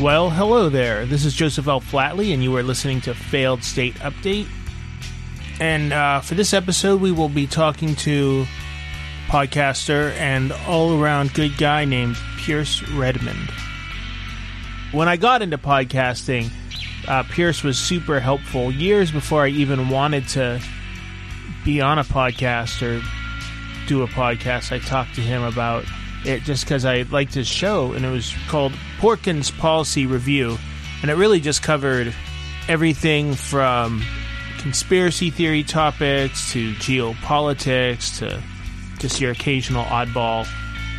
Well, hello there. This is Joseph L. Flatley, and you are listening to Failed State Update. And uh, for this episode, we will be talking to podcaster and all around good guy named Pierce Redmond. When I got into podcasting, uh, Pierce was super helpful years before I even wanted to be on a podcast or do a podcast. I talked to him about it just because I liked his show, and it was called Porkins Policy Review, and it really just covered everything from conspiracy theory topics to geopolitics to just your occasional oddball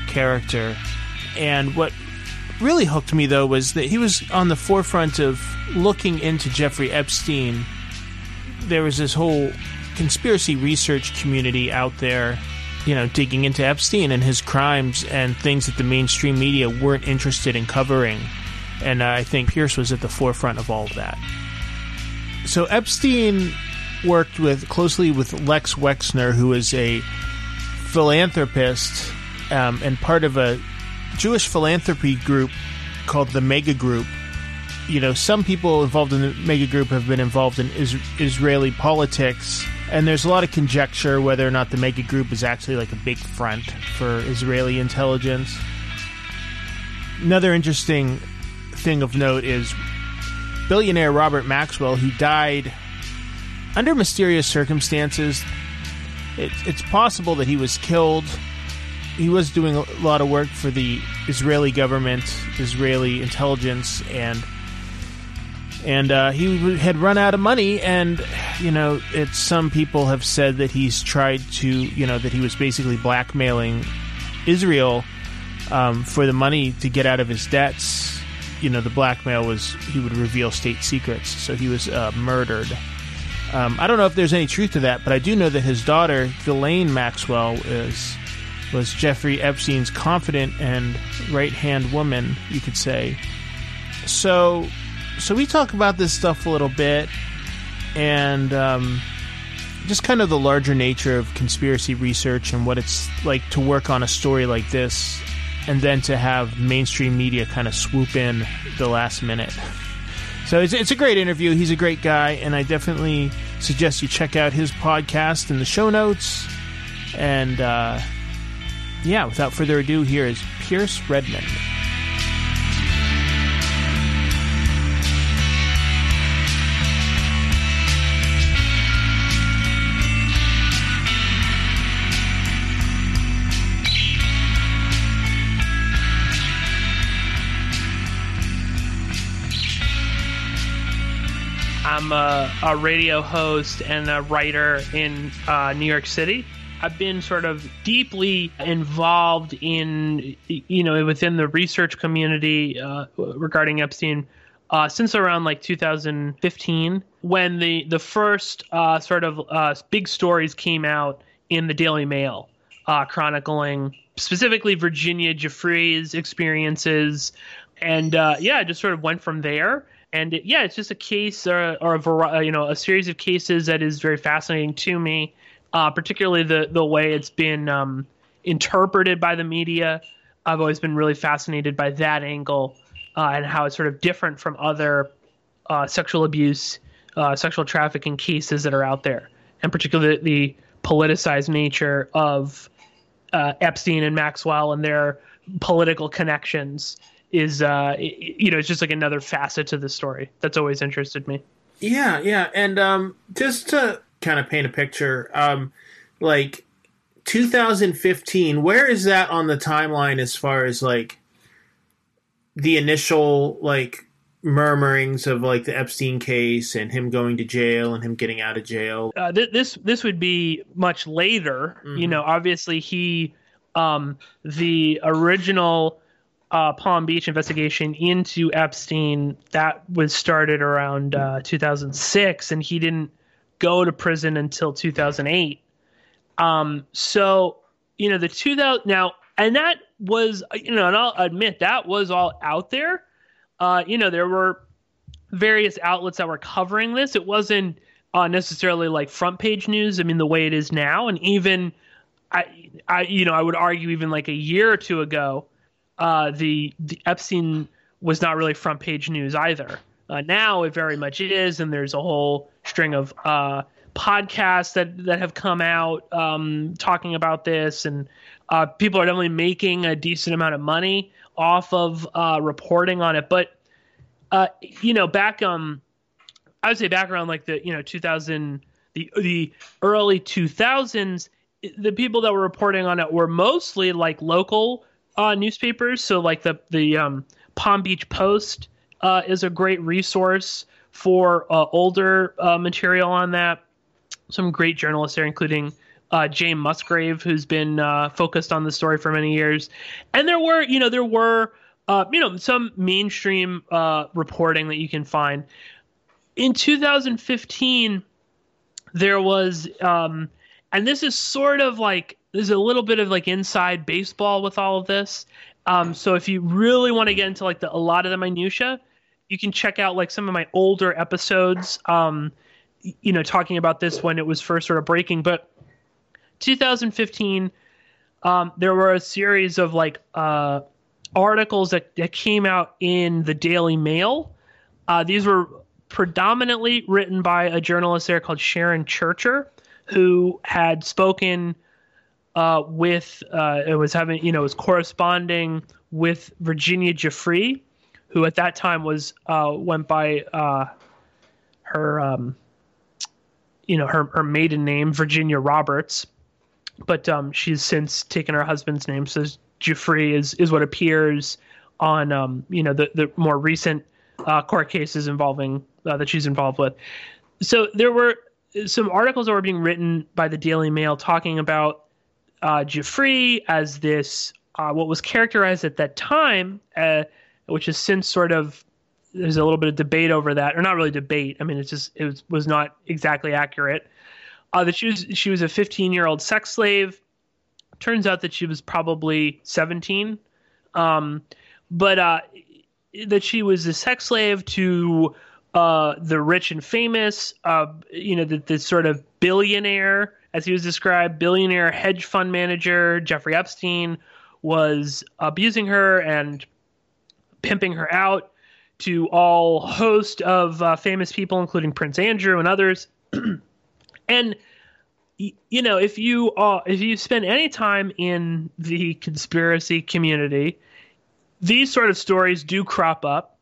character. And what really hooked me though was that he was on the forefront of looking into Jeffrey Epstein. There was this whole conspiracy research community out there you know, digging into Epstein and his crimes and things that the mainstream media weren't interested in covering. And I think Pierce was at the forefront of all of that. So Epstein worked with closely with Les Wexner, who is a philanthropist um, and part of a Jewish philanthropy group called the Mega Group. You know, some people involved in the Mega Group have been involved in is- Israeli politics and there's a lot of conjecture whether or not the mega group is actually like a big front for Israeli intelligence. Another interesting thing of note is billionaire Robert Maxwell, who died under mysterious circumstances. It, it's possible that he was killed. He was doing a lot of work for the Israeli government, Israeli intelligence, and and uh, he had run out of money and you know it's some people have said that he's tried to you know that he was basically blackmailing israel um, for the money to get out of his debts. You know the blackmail was he would reveal state secrets. So he was uh, murdered. Um, i don't know if there's any truth to that but i do know that his daughter Ghislaine maxwell is was jeffrey epstein's confident and right hand woman you could say. So so we talk about this stuff a little bit and um, just kind of the larger nature of conspiracy research and what it's like to work on a story like this and then to have mainstream media kind of swoop in the last minute. So it's, it's a great interview. He's a great guy, and I definitely suggest you check out his podcast in the show notes. And uh, yeah, without further ado, here is Pierce Redmond. I'm a, a, radio host and a writer in uh, New York City. I've been sort of deeply involved in, you know, within the research community uh, regarding Epstein uh, since around like 2015, when the the first uh, sort of uh, big stories came out in the Daily Mail, uh, chronicling specifically Virginia Giuffre's experiences, and yeah, I just sort of went from there and it, yeah, it's just a case or, or a variety, you know, a series of cases that is very fascinating to me, uh, particularly the the way it's been um, interpreted by the media. I've always been really fascinated by that angle uh, and how it's sort of different from other uh, sexual abuse, uh, sexual trafficking cases that are out there, and particularly the politicized nature of uh, Epstein and Maxwell and their political connections is uh you know it's just like another facet to the story that's always interested me yeah yeah and um just to kind of paint a picture um like 2015 where is that on the timeline as far as like the initial like murmurings of like the Epstein case and him going to jail and him getting out of jail. Uh, th- this this would be much later. Mm-hmm. You know, obviously he um, the original uh, Palm Beach investigation into Epstein that was started around uh, 2006, and he didn't go to prison until 2008. Um, so you know the 2000 now, and that was you know, and I'll admit that was all out there. Uh, you know, there were various outlets that were covering this. It wasn't uh, necessarily like front page news. I mean, the way it is now, and even I, I, you know, I would argue even like a year or two ago, uh, the the Epstein was not really front page news either. Uh, now it very much is, and there's a whole string of uh, podcasts that that have come out um, talking about this, and uh, people are definitely making a decent amount of money off of uh, reporting on it. But uh, you know, back um, I would say back around like the you know 2000 the the early 2000s, the people that were reporting on it were mostly like local uh, newspapers. So like the the um, Palm Beach Post uh, is a great resource for uh, older uh, material on that. Some great journalists there, including uh, Jane Musgrave, who's been uh, focused on the story for many years. And there were, you know, there were, uh, you know, some mainstream reporting that you can find. In 2015, there was, um, and this is sort of like there's a little bit of like inside baseball with all of this. Um, so if you really want to get into like the, a lot of the minutia, you can check out like some of my older episodes. Um, you know, talking about this when it was first sort of breaking, but 2015, um, there were a series of like uh, articles that, that came out in the Daily Mail. Uh, these were predominantly written by a journalist there called Sharon Churcher, who had spoken uh, with uh, it was having you know was corresponding with Virginia Giuffre, who at that time was uh, went by uh, her um, you know her her maiden name Virginia Roberts but um, she's since taken her husband's name. So Giuffre is is what appears on um, you know the the more recent uh, court cases involving uh, that she's involved with. So there were some articles that were being written by the Daily Mail talking about uh, Giuffre as this uh, what was characterized at that time, uh, which is since sort of there's a little bit of debate over that, or not really debate. I mean, it's just it was, was not exactly accurate uh, that she was she was a 15 year old sex slave. Turns out that she was probably 17, um, but uh, that she was a sex slave to uh, the rich and famous. Uh, you know, the, the sort of billionaire, as he was described, billionaire hedge fund manager Jeffrey Epstein was abusing her and pimping her out to all host of uh, famous people, including Prince Andrew and others. and you know if you uh, if you spend any time in the conspiracy community these sort of stories do crop up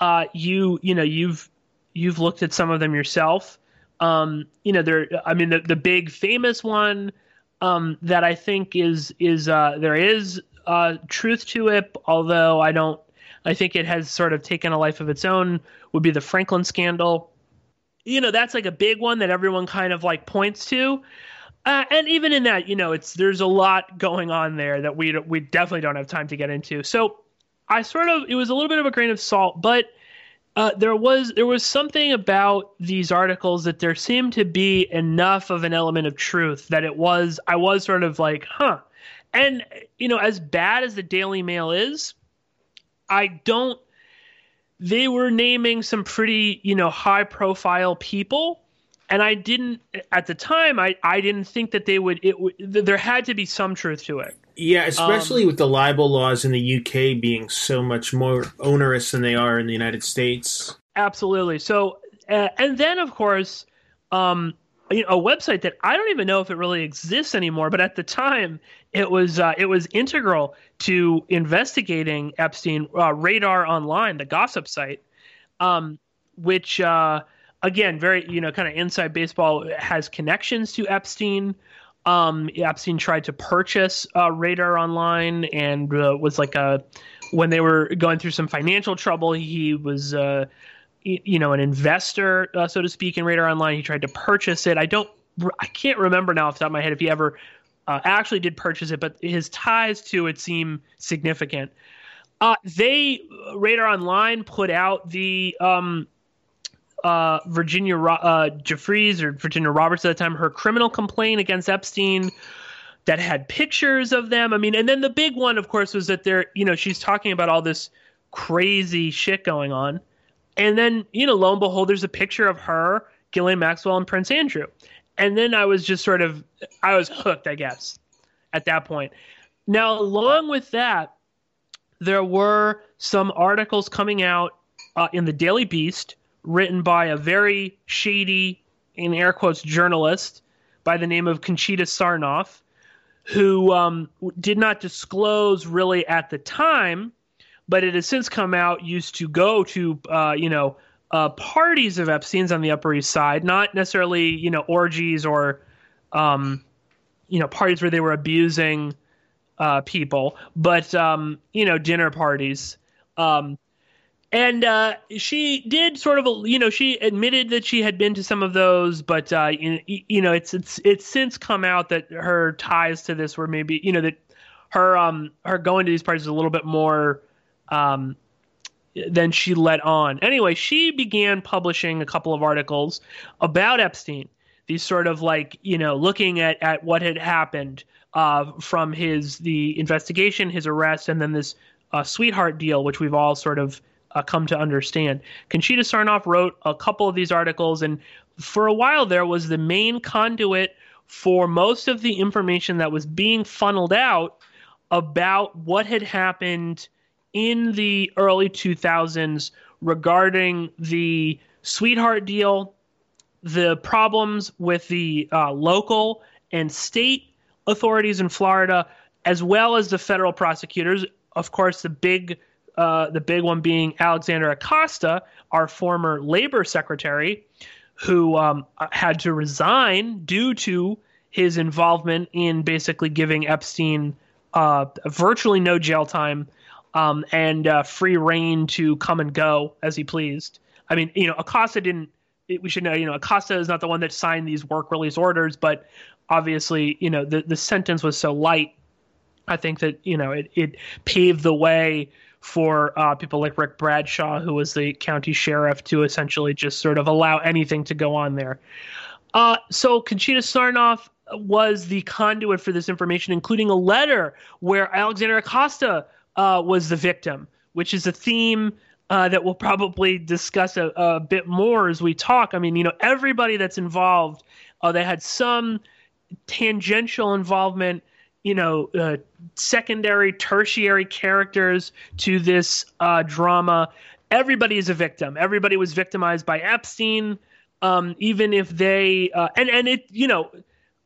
uh, you you know you've you've looked at some of them yourself um, you know there i mean the, the big famous one um, that i think is is uh, there is uh, truth to it although i don't i think it has sort of taken a life of its own would be the franklin scandal. You know that's like a big one that everyone kind of like points to. Uh, and even in that you know it's there's a lot going on there that we we definitely don't have time to get into. So i sort of it was a little bit of a grain of salt but uh, there was there was something about these articles that there seemed to be enough of an element of truth that it was i was sort of like huh and you know as bad as the daily mail is i don't they were naming some pretty, you know, high profile people. And I didn't at the time. I, I didn't think that they would. It there had to be some truth to it. Yeah, especially um, with the libel laws in the UK being so much more onerous than they are in the United States. Absolutely. So, uh, and then of course, um, you know, a website that I don't even know if it really exists anymore, but at the time it was uh, it was integral to investigating Epstein. Uh, Radar Online, the gossip site, um, which uh, again, very you know, kind of inside baseball, has connections to Epstein. Um, Epstein tried to purchase uh, Radar Online and uh, was like a when they were going through some financial trouble, he was, uh, you know, an investor, uh, so to speak, in Radar Online. He tried to purchase it. I don't, I can't remember now off the top of my head if he ever uh, actually did purchase it, but his ties to it seem significant. Uh, they Radar Online put out the um, uh, Virginia uh, Giuffres or Virginia Roberts at the time her criminal complaint against Epstein that had pictures of them. I mean, and then the big one, of course, was that they're you know she's talking about all this crazy shit going on, and then you know lo and behold, there's a picture of her, Ghislaine Maxwell, and Prince Andrew, and then I was just sort of I was hooked, I guess, at that point. Now, along with that, there were some articles coming out uh, in the Daily Beast written by a very shady, in air quotes, journalist by the name of Conchita Sarnoff, who um, did not disclose really at the time, but it has since come out, used to go to, uh, you know, uh, parties of Epstein's on the Upper East Side, not necessarily, you know, orgies or, um, you know, parties where they were abusing uh, people, but, um, you know, dinner parties. Um, and uh, she did sort of, you know, she admitted that she had been to some of those, but uh, you, know, it's it's it's since come out that her ties to this were maybe, you know, that her um her going to these parties is a little bit more um than she let on. Anyway, she began publishing a couple of articles about Epstein. These sort of like, you know, looking at at what had happened uh, from his the investigation, his arrest, and then this uh, sweetheart deal, which we've all sort of uh, come to understand. Conchita Sarnoff wrote a couple of these articles, and for a while there was the main conduit for most of the information that was being funneled out about what had happened in the early 2000s regarding the sweetheart deal, the problems with the uh, local and state authorities in Florida, as well as the federal prosecutors. Of course, the big uh, the big one being Alexander Acosta, our former labor secretary, who um, had to resign due to his involvement in basically giving Epstein uh, virtually no jail time um, and uh, free reign to come and go as he pleased. I mean, you know, Acosta didn't. We should know, you know, Acosta is not the one that signed these work release orders, but obviously, you know, the the sentence was so light. I think that you know it it paved the way for uh, people like Rick Bradshaw, who was the county sheriff, to essentially just sort of allow anything to go on there. Uh, so Conchita Sarnoff was the conduit for this information, including a letter where Alexander Acosta uh, was the victim, which is a theme uh, that we'll probably discuss a, a, bit more as we talk. I mean, you know, everybody that's involved, uh, they had some tangential involvement you know uh, secondary tertiary characters to this uh, drama. Everybody is a victim. Everybody was victimized by epstein. Um, even if they uh, and and it you know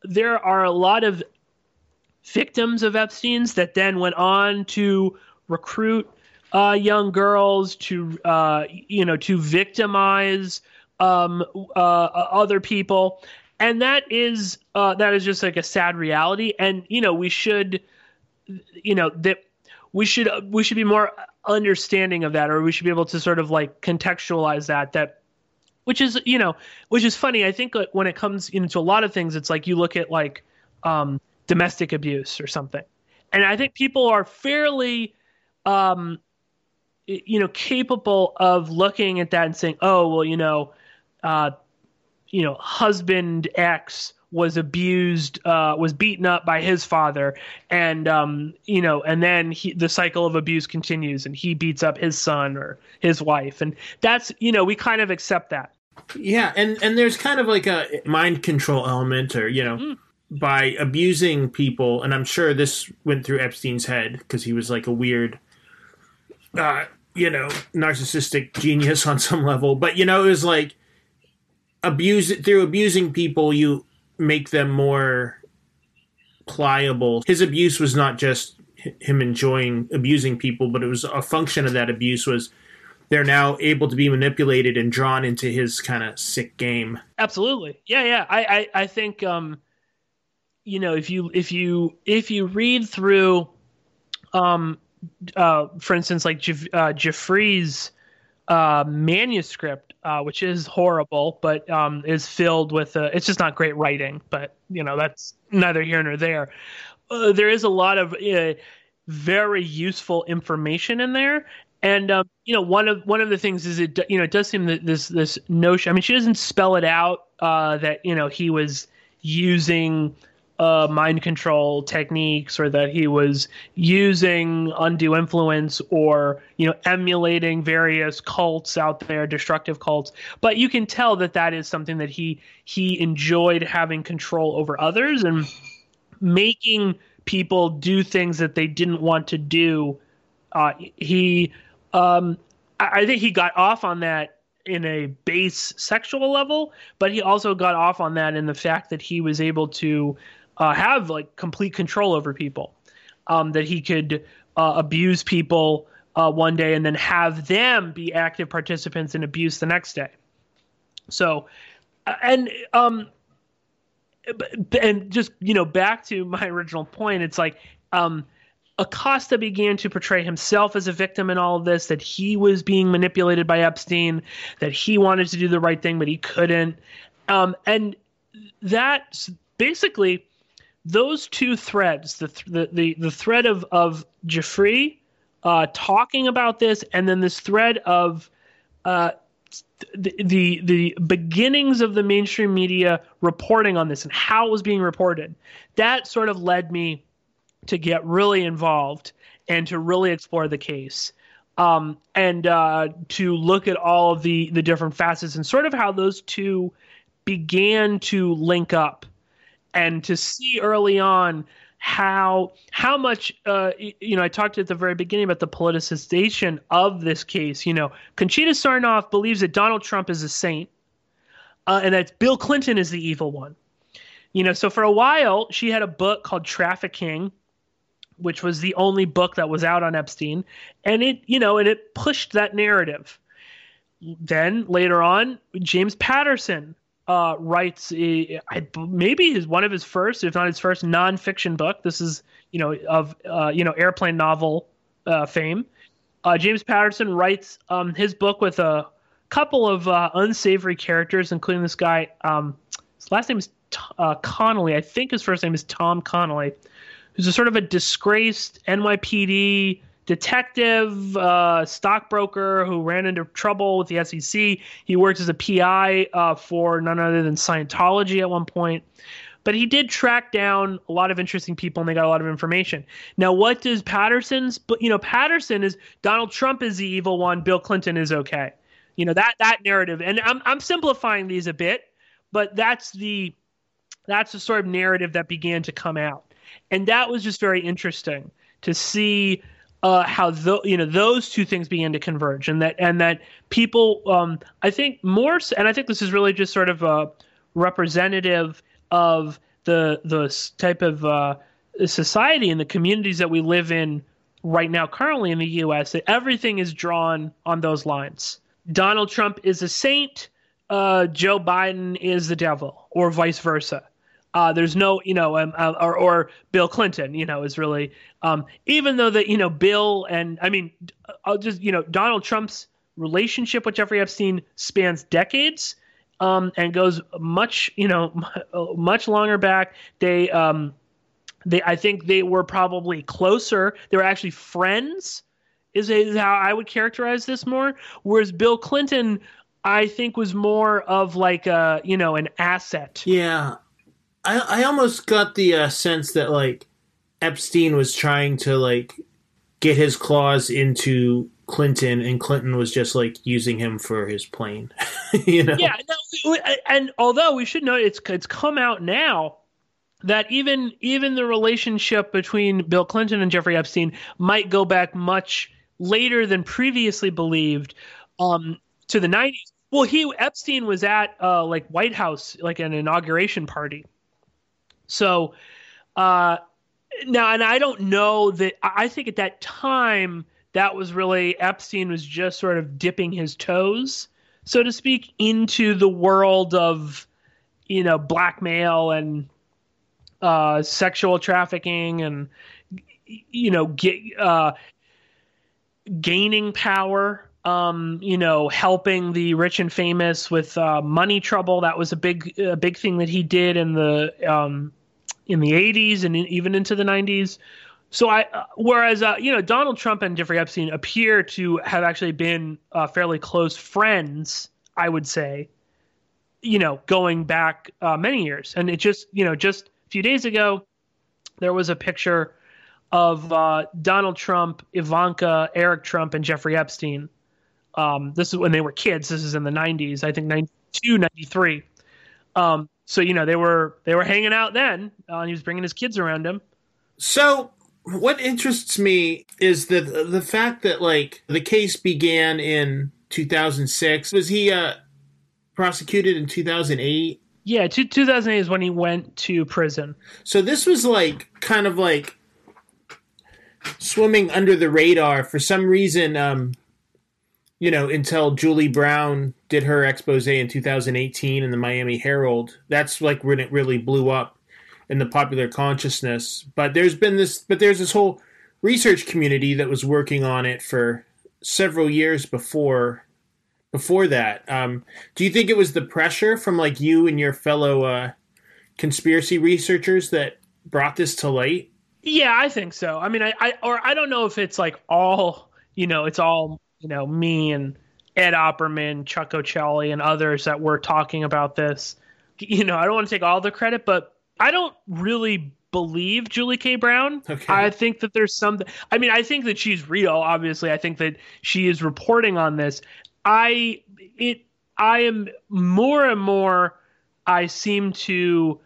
there are a lot of victims of epstein's that then went on to recruit uh, young girls to uh, you know to victimize um, uh, other people and that is uh, that is just like a sad reality. And you know we should you know that we should we should be more understanding of that or we should be able to sort of like contextualize that that which is you know which is funny. I think when it comes into a lot of things it's like you look at like um, domestic abuse or something. And i think people are fairly um, you know capable of looking at that and saying oh well you know uh, you know, husband X was abused, uh, was beaten up by his father, and um, you know, and then he, the cycle of abuse continues, and he beats up his son or his wife, and that's you know, we kind of accept that. Yeah, and and there's kind of like a mind control element, or you know. Mm. By abusing people, and I'm sure this went through Epstein's head because he was like a weird, uh, you know, narcissistic genius on some level. But you know, it was like abuse through abusing people you make them more pliable. His abuse was not just him enjoying abusing people but it was a function of that abuse was they're now able to be manipulated and drawn into his kind of sick game. Absolutely. Yeah yeah. I i, I think um you know if you if you if you read through um uh, for instance, like Jef- uh, Giuffre's uh, manuscript, uh, which is horrible, but um, is filled with uh, it's just not great writing. But you know that's neither here nor there. Uh, there is a lot of uh, very useful information in there, and um, you know one of one of the things is it you know it does seem that this this notion. I mean, she doesn't spell it out uh, that you know he was using uh, mind control techniques or that he was using undue influence or you know emulating various cults out there destructive cults. But you can tell that that is something that he he enjoyed having control over others and making people do things that they didn't want to do. Uh, he um, I, I think he got off on that in a base sexual level, but he also got off on that in the fact that he was able to uh, have like complete control over people. Um, that he could uh, abuse people uh, one day and then have them be active participants in abuse the next day. So, uh, and um, and just you know back to my original point, it's like um, Acosta began to portray himself as a victim in all of this, that he was being manipulated by Epstein, that he wanted to do the right thing, but he couldn't. Um, and that basically those two threads, the the the, the thread of of Giuffre uh, talking about this, and then this thread of uh, the, the the beginnings of the mainstream media reporting on this and how it was being reported, that sort of led me to get really involved and to really explore the case. Um, and uh, to look at all of the the different facets and sort of how those two began to link up and to see early on how how much uh, you know I talked at the very beginning about the politicization of this case. You know, Conchita Sarnoff believes that Donald Trump is a saint, uh, and that Bill Clinton is the evil one. You know, so for a while she had a book called Trafficking, which was the only book that was out on Epstein, and it you know and it pushed that narrative. Then later on, James Patterson uh, writes a, I, maybe his one of his first, if not his first, nonfiction book. This is you know of uh, you know airplane novel uh, fame. Uh, James Patterson writes um, his book with a couple of uh, unsavory characters, including this guy. Um, his last name is uh, Connolly. I think his first name is Tom Connolly, who's a sort of a disgraced NYPD detective, uh, stockbroker who ran into trouble with the SEC. He worked as a PI uh, for none other than Scientology at one point. But he did track down a lot of interesting people, and they got a lot of information. Now, what does Patterson's? But you know, Patterson is Donald Trump is the evil one. Bill Clinton is okay. You know that that narrative, and I'm I'm simplifying these a bit, but that's the that's the sort of narrative that began to come out, and that was just very interesting to see uh, how the, you know those two things began to converge, and that and that people, um, I think more, and I think this is really just sort of a representative of the the type of uh, society and the communities that we live in right now, currently in the U.S. That everything is drawn on those lines. Donald Trump is a saint. Uh, Joe Biden is the devil, or vice versa. Uh, there's no, you know, um, uh, or, or Bill Clinton, you know, is really, um, even though that, you know, Bill and I mean, I'll just, you know, Donald Trump's relationship with Jeffrey Epstein spans decades um, and goes much, you know, much longer back. They, um, they, I think they were probably closer. They were actually friends, is, is how I would characterize this more. Whereas Bill Clinton, I think, was more of like a, you know, an asset. Yeah. I I almost got the uh, sense that like Epstein was trying to like get his claws into Clinton, and Clinton was just like using him for his plane. you know? Yeah, no, and although we should know it's it's come out now that even even the relationship between Bill Clinton and Jeffrey Epstein might go back much later than previously believed um, to the 90s. Well, he Epstein was at uh, like White House like an inauguration party so uh, now, and I don't know that. I think at that time that was really Epstein was just sort of dipping his toes, so to speak, into the world of you know blackmail and uh, sexual trafficking and you know get uh, gaining power. Um, you know, helping the rich and famous with uh, money trouble. That was a big, a big thing that he did in the um, in the 80s and even into the 90s. So I, uh, whereas uh, you know Donald Trump and Jeffrey Epstein appear to have actually been uh, fairly close friends, I would say, you know, going back uh, many years, and it just you know just a few days ago, there was a picture of uh, Donald Trump, Ivanka, Eric Trump, and Jeffrey Epstein. Um, this is when they were kids. This is in the 90s, I think 92, 93. Um, so you know they were they were hanging out then. Uh, he was bringing his kids around him. So what interests me is the the fact that like the case began in 2006. Was he uh, prosecuted in 2008? Yeah, 2008 is when he went to prison. So this was like kind of like swimming under the radar for some reason. Um, you know, until Julie Brown did her expose in 2018 in the Miami Herald. That's like when it really blew up in the popular consciousness. But there's been this, but there's this whole research community that was working on it for several years before before that. Um, do you think it was the pressure from like you and your fellow uh, conspiracy researchers that brought this to light? Yeah, I think so. I mean, I, I or I don't know if it's like all you know, it's all you know, me and Ed Opperman, Chuck Ochelli, and others that were talking about this. You know, I don't want to take all the credit, but I don't really believe Julie K. Brown. Okay. I think that there's some. I mean, I think that she's real. Obviously, I think that she is reporting on this. I it. I am more and more. I seem to,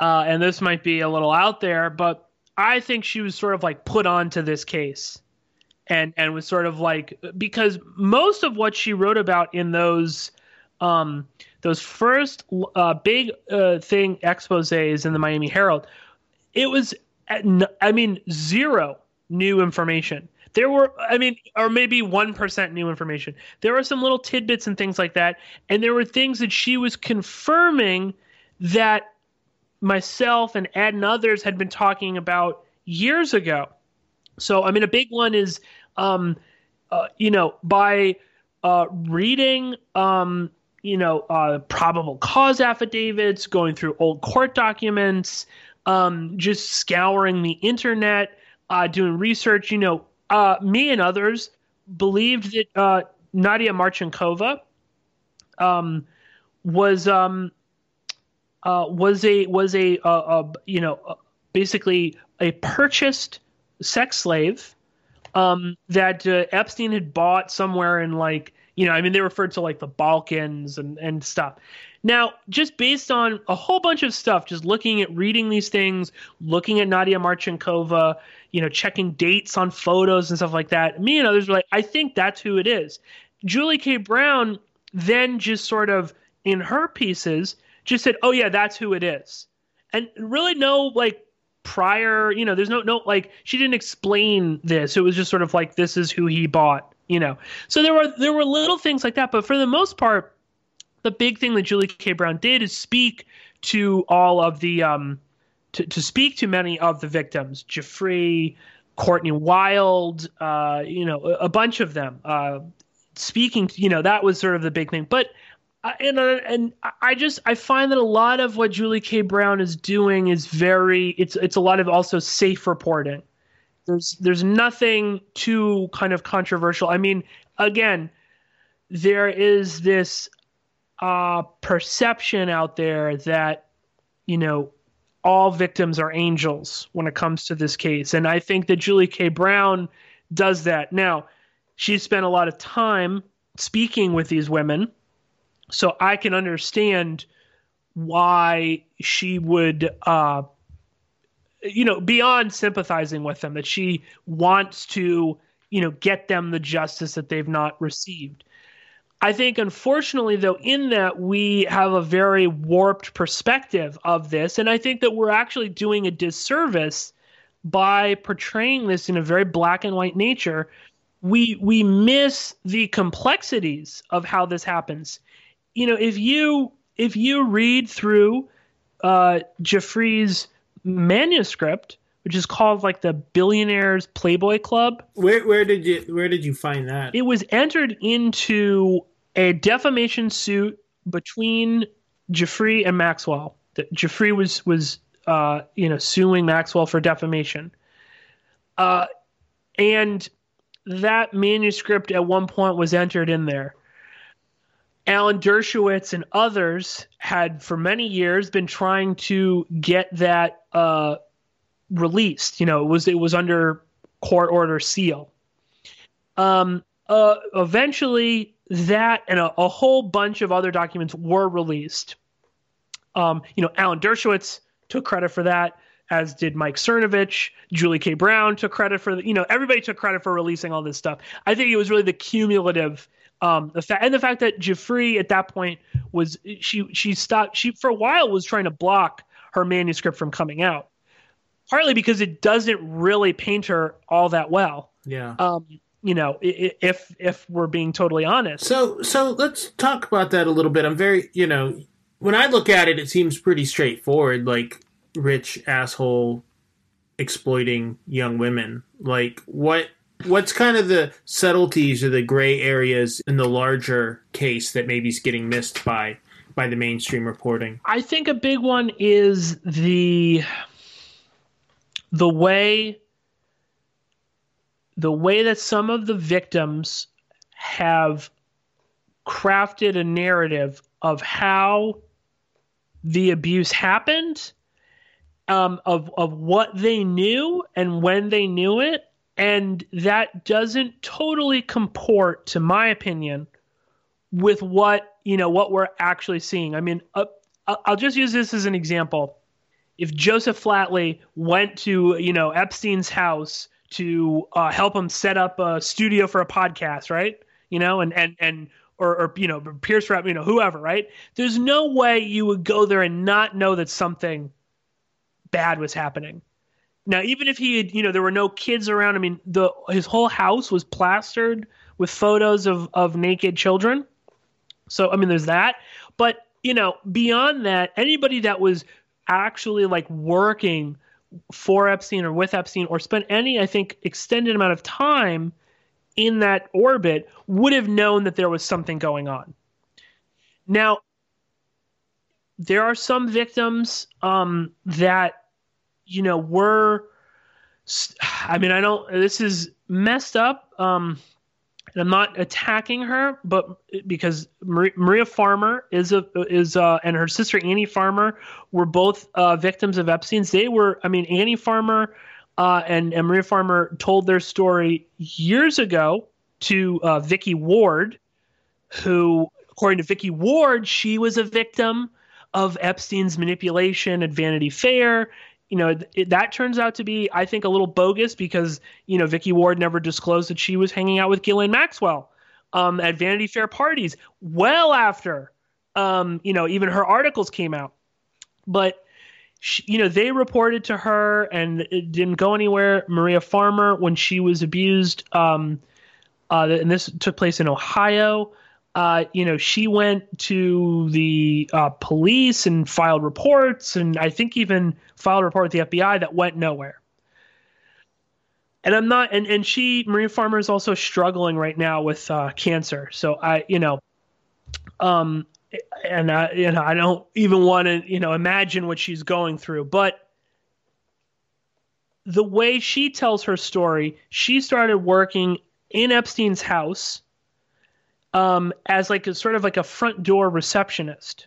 uh, and this might be a little out there, but I think she was sort of like put onto this case and and was sort of like because most of what she wrote about in those um, those first uh, big uh, thing exposés in the Miami Herald, it was I mean zero new information. There were I mean or maybe 1% new information. There were some little tidbits and things like that and there were things that she was confirming that myself and Ed and others had been talking about years ago. So I mean a big one is um, uh, you know, by uh, reading, um, you know, uh, probable cause affidavits, going through old court documents, um, just scouring the internet, uh, doing research. You know, uh, me and others believed that uh, Nadia Marcinkova um, was um, was a was a, a, a you know basically a purchased sex slave um, that uh, Epstein had bought somewhere in like you know I mean they referred to like the Balkans and and stuff. Now, just based on a whole bunch of stuff, just looking at reading these things, looking at Nadia Marcinkova, you know, checking dates on photos and stuff like that, me and others were like, I think that's who it is. Julie K. Brown then just sort of in her pieces just said, "Oh yeah, that's who it is," and really no like prior you know there's no no like she didn't explain this. It was just sort of like this is who he bought you know. So there were there were little things like that but for the most part the big thing that julie k. Brown did is speak to all of the um to, to speak to many of the victims. Giuffre courtney wild uh you know a, a bunch of them uh speaking you know that was sort of the big thing. But and uh, and I just I find that a lot of what Julie K. Brown is doing is very it's it's a lot of also safe reporting. There's there's nothing too kind of controversial. I mean, again, there is this uh, perception out there that you know all victims are angels when it comes to this case, and I think that Julie K. Brown does that. Now, she spent a lot of time speaking with these women so I can understand why she would, uh, you know, beyond sympathizing with them, that she wants to, you know, get them the justice that they've not received. I think, unfortunately, though, in that we have a very warped perspective of this. And I think that we're actually doing a disservice by portraying this in a very black and white nature. We, we miss the complexities of how this happens you know, if you if you read through uh, Giuffre's manuscript, which is called like the Billionaires Playboy Club. Where where did you where did you find that? It was entered into a defamation suit between Giuffre and Maxwell. That Giuffre was was uh, you know suing Maxwell for defamation. Uh, and that manuscript at one point was entered in there. Alan Dershowitz and others had for many years been trying to get that uh, released. You know, it was it was under court order seal. Um, uh, eventually, that and a, a, whole bunch of other documents were released. Um, you know, Alan Dershowitz took credit for that, as did Mike Cernovich. Julie K. Brown took credit for the, you know, everybody took credit for releasing all this stuff. I think it was really the cumulative um, the fact and the fact that Giuffre at that point was she she stopped she for a while was trying to block her manuscript from coming out, partly because it doesn't really paint her all that well. Yeah. Um, you know, if if we're being totally honest. So so let's talk about that a little bit. I'm very you know when I look at it, it seems pretty straightforward. Like rich asshole exploiting young women. Like what what's kind of the subtleties or the gray areas in the larger case that maybe is getting missed by by the mainstream reporting? I think a big one is the the way the way that some of the victims have crafted a narrative of how the abuse happened um, of of what they knew and when they knew it and that doesn't totally comport to my opinion with what you know what we're actually seeing. I mean uh, i'll just use this as an example. If joseph flatley went to you know epstein's house to uh, help him set up a studio for a podcast right? You know and and and or, or you know pierce you know whoever right? There's no way you would go there and not know that something bad was happening now, even if he had, you know, there were no kids around. I mean, the his whole house was plastered with photos of of naked children. So, I mean, there's that. But you know, beyond that, anybody that was actually like working for Epstein or with Epstein or spent any, I think, extended amount of time in that orbit would have known that there was something going on. Now, there are some victims um, that you know, we're, I mean, I don't, this is messed up. Um, and I'm not attacking her, but because Maria Farmer is a is uh, and her sister Annie Farmer were both uh, victims of Epstein's. They were, I mean, Annie Farmer uh, and, and Maria Farmer told their story years ago to uh, Vicky Ward, who, according to Vicky Ward, she was a victim of Epstein's manipulation at Vanity Fair you know it, that turns out to be i think a little bogus because you know vicky ward never disclosed that she was hanging out with Ghislaine maxwell um, at vanity fair parties well after um, you know even her articles came out. But she, you know they reported to her and it didn't go anywhere. Maria farmer when she was abused um, uh, and this took place in ohio uh, you know, she went to the uh, police and filed reports, and I think even filed a report with the FBI that went nowhere. And I'm not, and, and she, Maria Farmer, is also struggling right now with uh, cancer. So I, you know, um, and I, you know, I don't even want to, you know, imagine what she's going through. But the way she tells her story, she started working in Epstein's house um, as like a sort of like a front door receptionist.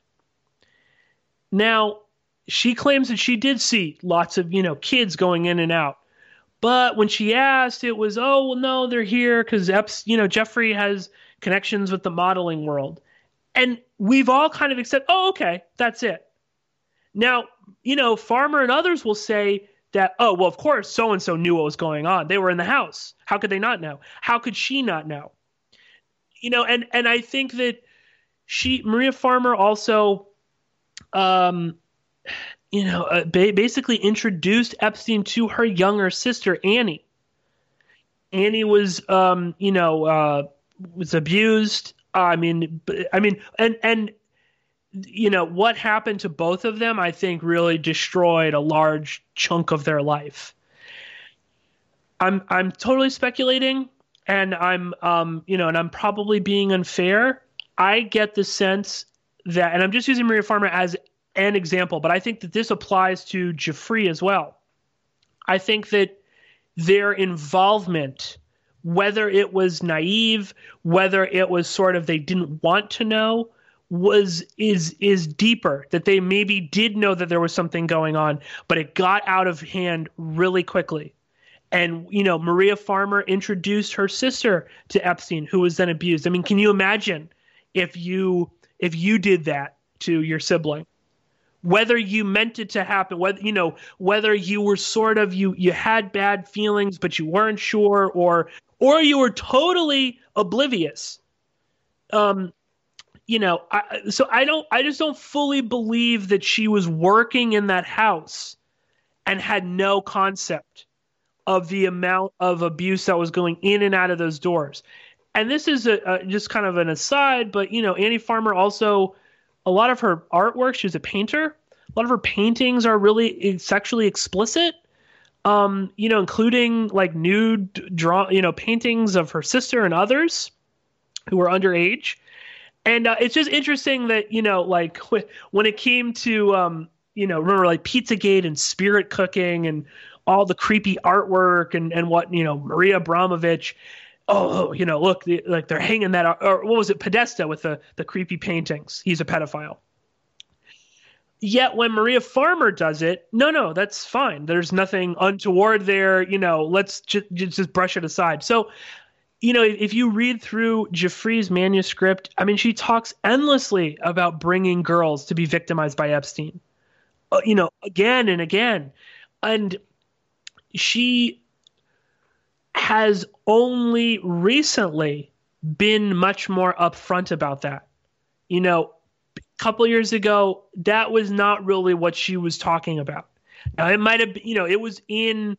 Now, she claims that she did see lots of you know kids going in and out, but when she asked, it was oh well no they're here because Epps you know Jeffrey has connections with the modeling world, and we've all kind of accepted oh okay that's it. Now you know Farmer and others will say that oh well of course so and so knew what was going on. They were in the house. How could they not know? How could she not know you know, and and I think that she Maria Farmer also, um, you know, uh, ba- basically introduced Epstein to her younger sister Annie. Annie was, um, you know, uh, was abused. I mean, I mean, and and you know what happened to both of them. I think really destroyed a large chunk of their life. I'm I'm totally speculating, and I'm um you know, and I'm probably being unfair. I get the sense that, and I'm just using Maria Farmer as an example, but I think that this applies to Giuffre as well. I think that their involvement, whether it was naive, whether it was sort of they didn't want to know, was is is deeper that they maybe did know that there was something going on but it got out of hand really quickly and you know maria farmer introduced her sister to epstein who was then abused. I mean can you imagine if you if you did that to your sibling? Whether you meant it to happen whether you know whether you were sort of you you had bad feelings but you weren't sure or or you were totally oblivious. Um you know, I, so I don't, I just don't fully believe that she was working in that house and had no concept of the amount of abuse that was going in and out of those doors. And this is a, a, just kind of an aside, but you know, Annie Farmer also, a lot of her artwork, she was a painter. A lot of her paintings are really sexually explicit. Um, you know, including like nude draw, you know, paintings of her sister and others who were underage and uh, it's just interesting that you know like when it came to um you know remember like pizzagate and spirit cooking and all the creepy artwork and and what you know marina abramović oh you know look like they're hanging that or what was it podesta with the the creepy paintings. He's a pedophile. Yet when maria farmer does it no no that's fine. There's nothing untoward there. You know let's just just brush it aside. So you know, if you read through Giuffre's manuscript, I mean, she talks endlessly about bringing girls to be victimized by Epstein, uh, you know, again and again. And she has only recently been much more upfront about that. You know, a couple years ago, that was not really what she was talking about. Now, it might have, you know, it was in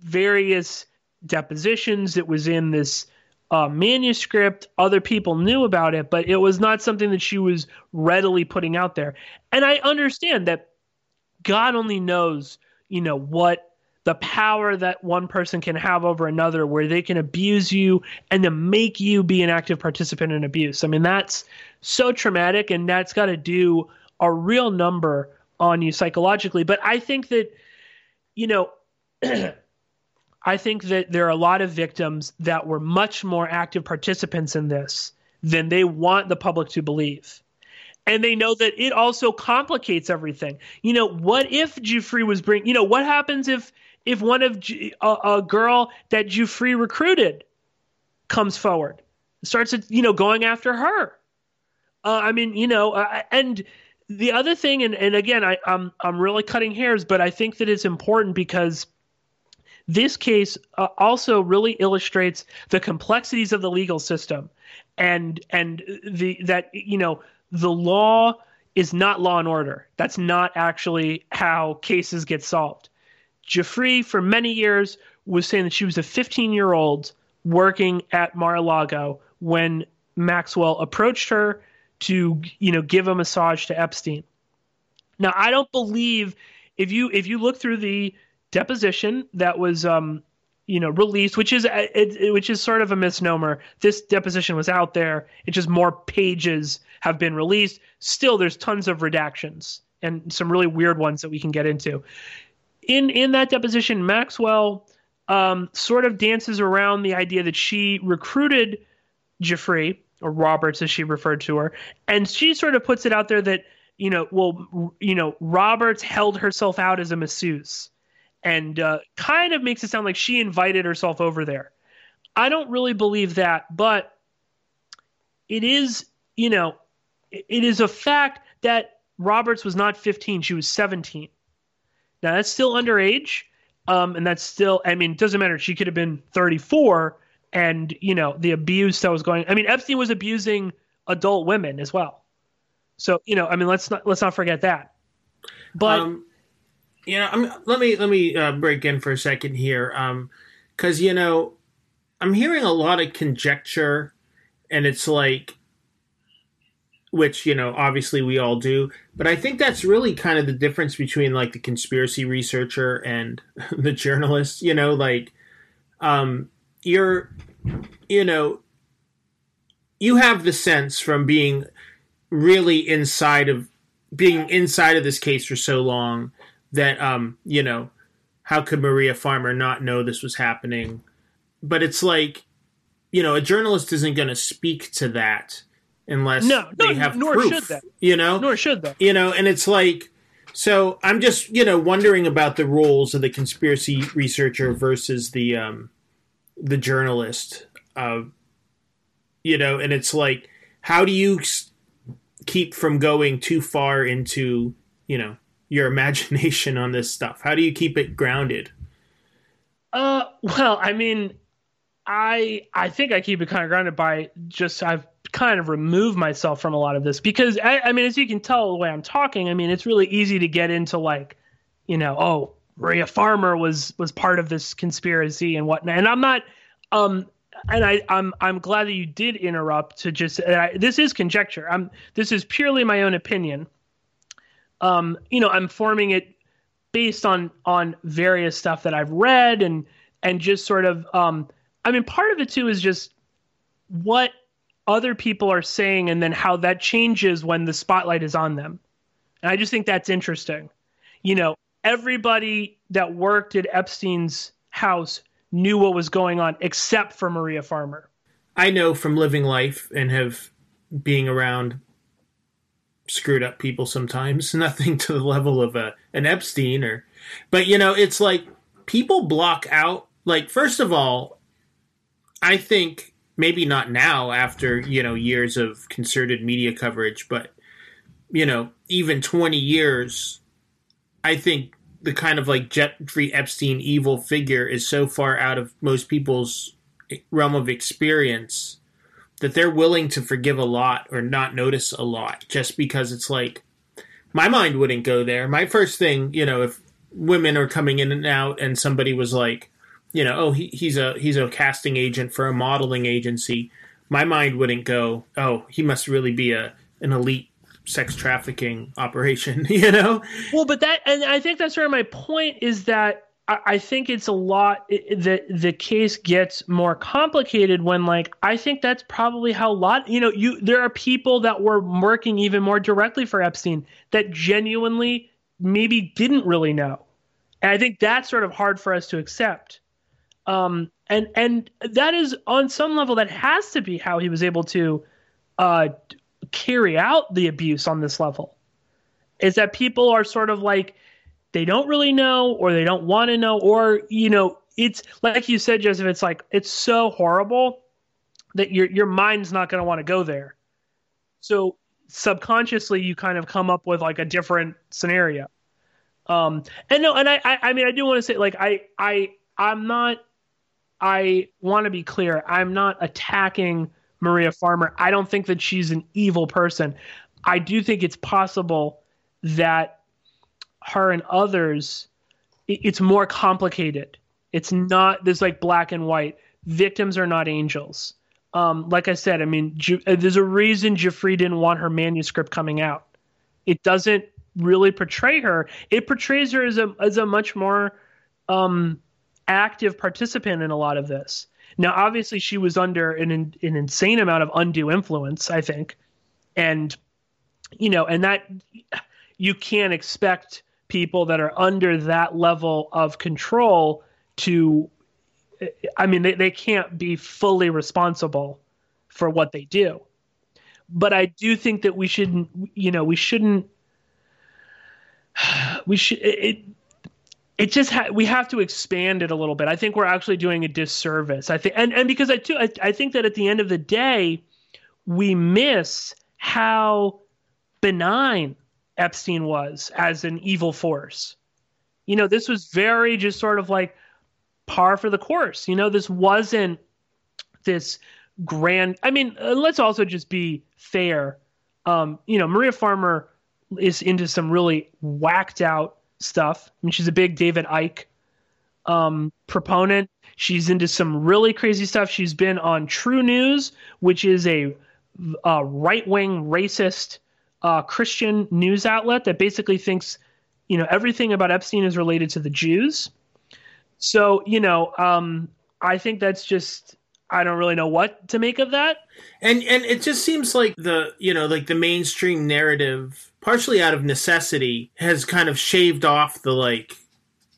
various depositions, it was in this uh, manuscript. Other people knew about it, but it was not something that she was readily putting out there. And I understand that God only knows, you know, what the power that one person can have over another where they can abuse you and to make you be an active participant in abuse. I mean, that's so traumatic and that's got to do a real number on you psychologically. But I think that, you know, I think that there are a lot of victims that were much more active participants in this than they want the public to believe. And they know that it also complicates everything. You know, what if Giuffre was bring? You know, what happens if if one of a, a girl that Giuffre recruited comes forward, starts, you know, going after her? Uh, I mean, you know, uh, and the other thing, and, and again, I, I'm I'm really cutting hairs, but I think that it's important because this case uh, also really illustrates the complexities of the legal system and and the that you know the law is not law and order. That's not actually how cases get solved. Giuffre, for many years, was saying that she was a 15 year old working at Mar-a-Lago when Maxwell approached her to, you know, give a massage to Epstein. Now, I don't believe if you if you look through the deposition that was um, you know released which is it, it, which is sort of a misnomer this deposition was out there. It's just more pages have been released. Still there's tons of redactions and some really weird ones that we can get into in in that deposition maxwell um, sort of dances around the idea that she recruited Giuffre or Roberts as she referred to her and she sort of puts it out there that you know well you know Roberts held herself out as a masseuse and uh, kind of makes it sound like she invited herself over there. I don't really believe that, but it is, you know, it is a fact that Roberts was not 15; she was 17. Now that's still underage, um, and that's still. I mean, it doesn't matter. She could have been 34, and you know the abuse that was going. I mean, Epstein was abusing adult women as well. So you know, I mean, let's not let's not forget that. But um, you know, I'm, let me let me uh, break in for a second here, because um, you know, I'm hearing a lot of conjecture, and it's like, which you know, obviously we all do, but I think that's really kind of the difference between like the conspiracy researcher and the journalist. You know, like, um, you're, you know, you have the sense from being really inside of being inside of this case for so long that um, you know, how could Maria Farmer not know this was happening? But it's like, you know, a journalist isn't going to speak to that unless no, they have nor proof. should they. You know, Nor should they. you know, and it's like, so I'm just you know wondering about the roles of the conspiracy researcher versus the um, the journalist. Uh, you know, and it's like, how do you keep from going too far into you know your imagination on this stuff? How do you keep it grounded? Uh, well, I mean, I I think I keep it kind of grounded by just I've kind of remove myself from a lot of this because I, I mean, as you can tell the way I'm talking, I mean, it's really easy to get into like, you know, oh, Maria Farmer was was part of this conspiracy and whatnot, and I'm not. Um, and I, I'm I'm glad that you did interrupt to just. this is conjecture. I'm. This is purely my own opinion. Um, you know, I'm forming it based on on various stuff that I've read and and just sort of. Um, I mean, part of it too is just what other people are saying, and then how that changes when the spotlight is on them. And I just think that's interesting. You know, everybody that worked at Epstein's house knew what was going on except for Maria Farmer. I know from living life and have being around screwed up people sometimes. Nothing to the level of a an Epstein or, but you know, it's like people block out. Like first of all, I think maybe not now after you know years of concerted media coverage, but you know even twenty years, I think the kind of like Jeffrey Epstein evil figure is so far out of most people's realm of experience that they're willing to forgive a lot or not notice a lot just because it's like my mind wouldn't go there. My first thing, you know, if women are coming in and out and somebody was like, you know, oh, he, he's a he's a casting agent for a modeling agency, my mind wouldn't go, oh, he must really be a an elite sex trafficking operation, you know? Well, but that, and I think that's where my point is that I, I think it's a lot. The the case gets more complicated when, like, I think that's probably how a lot. You know, you there are people that were working even more directly for Epstein that genuinely maybe didn't really know, and I think that's sort of hard for us to accept. Um, and and that is on some level that has to be how he was able to uh, carry out the abuse on this level. Is that people are sort of like they don't really know or they don't want to know or you know it's like you said joseph it's like it's so horrible that your your mind's not going to want to go there. So subconsciously you kind of come up with like a different scenario. Um and no and i i, I mean i do want to say like i i i'm not i want to be clear i'm not attacking maria farmer. I don't think that she's an evil person. I do think it's possible that her and others it's more complicated. It's not there's like black and white. Victims are not angels. Um, like i said i mean uh, there's a reason Giuffre didn't want her manuscript coming out. It doesn't really portray her. It portrays her as a as a much more um, active participant in a lot of this. Now obviously she was under an, an insane amount of undue influence i think. And you know and that you can't expect people that are under that level of control to i mean they, they can't be fully responsible for what they do. But i do think that we shouldn't you know we shouldn't we should it it just ha- we have to expand it a little bit i think we're actually doing a disservice i think and and because i too I, I think that at the end of the day we miss how benign Epstein was as an evil force. You know, this was very just sort of like par for the course. You know, this wasn't this grand. I mean, uh, let's also just be fair. Um, you know, Maria Farmer is into some really whacked out stuff. I mean, she's a big David Icke um, proponent. She's into some really crazy stuff. She's been on True News, which is a, a right wing racist uh, Christian news outlet that basically thinks, you know, everything about Epstein is related to the Jews. So, you know, um, I think that's just I don't really know what to make of that. And and it just seems like the you know like the mainstream narrative, partially out of necessity, has kind of shaved off the like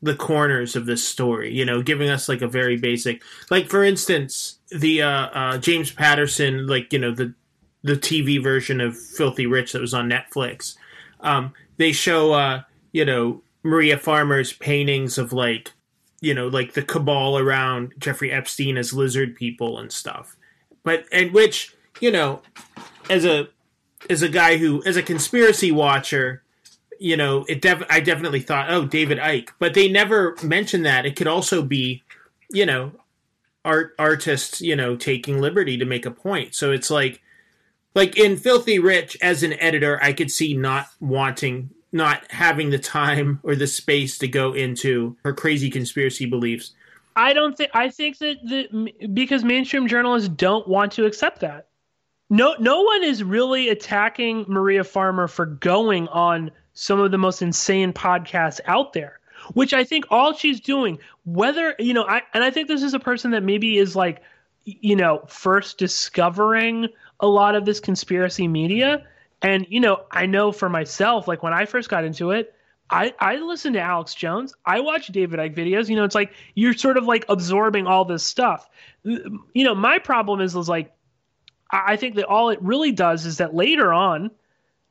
the corners of this story. You know, giving us like a very basic, like for instance, the uh, uh, James Patterson, like you know the the TV version of Filthy Rich that was on Netflix. Um, they show uh, you know Maria Farmer's paintings of like you know, like the cabal around Jeffrey Epstein as lizard people and stuff. But and which, you know, as a as a guy who as a conspiracy watcher, you know, it def- I definitely thought, oh, David Icke, but they never mentioned that. It could also be, you know, art artists, you know, taking liberty to make a point. So it's like like in Filthy Rich as an editor, I could see not wanting not having the time or the space to go into her crazy conspiracy beliefs. I don't think I think that the, because mainstream journalists don't want to accept that. No no one is really attacking Maria Farmer for going on some of the most insane podcasts out there, which I think all she's doing whether, you know, I and I think this is a person that maybe is like you know, first discovering a lot of this conspiracy media and you know, I know for myself, like when I first got into it, I I listened to Alex Jones. I watch David Icke videos. You know, it's like you're sort of like absorbing all this stuff. You know, my problem is is like I think that all it really does is that later on,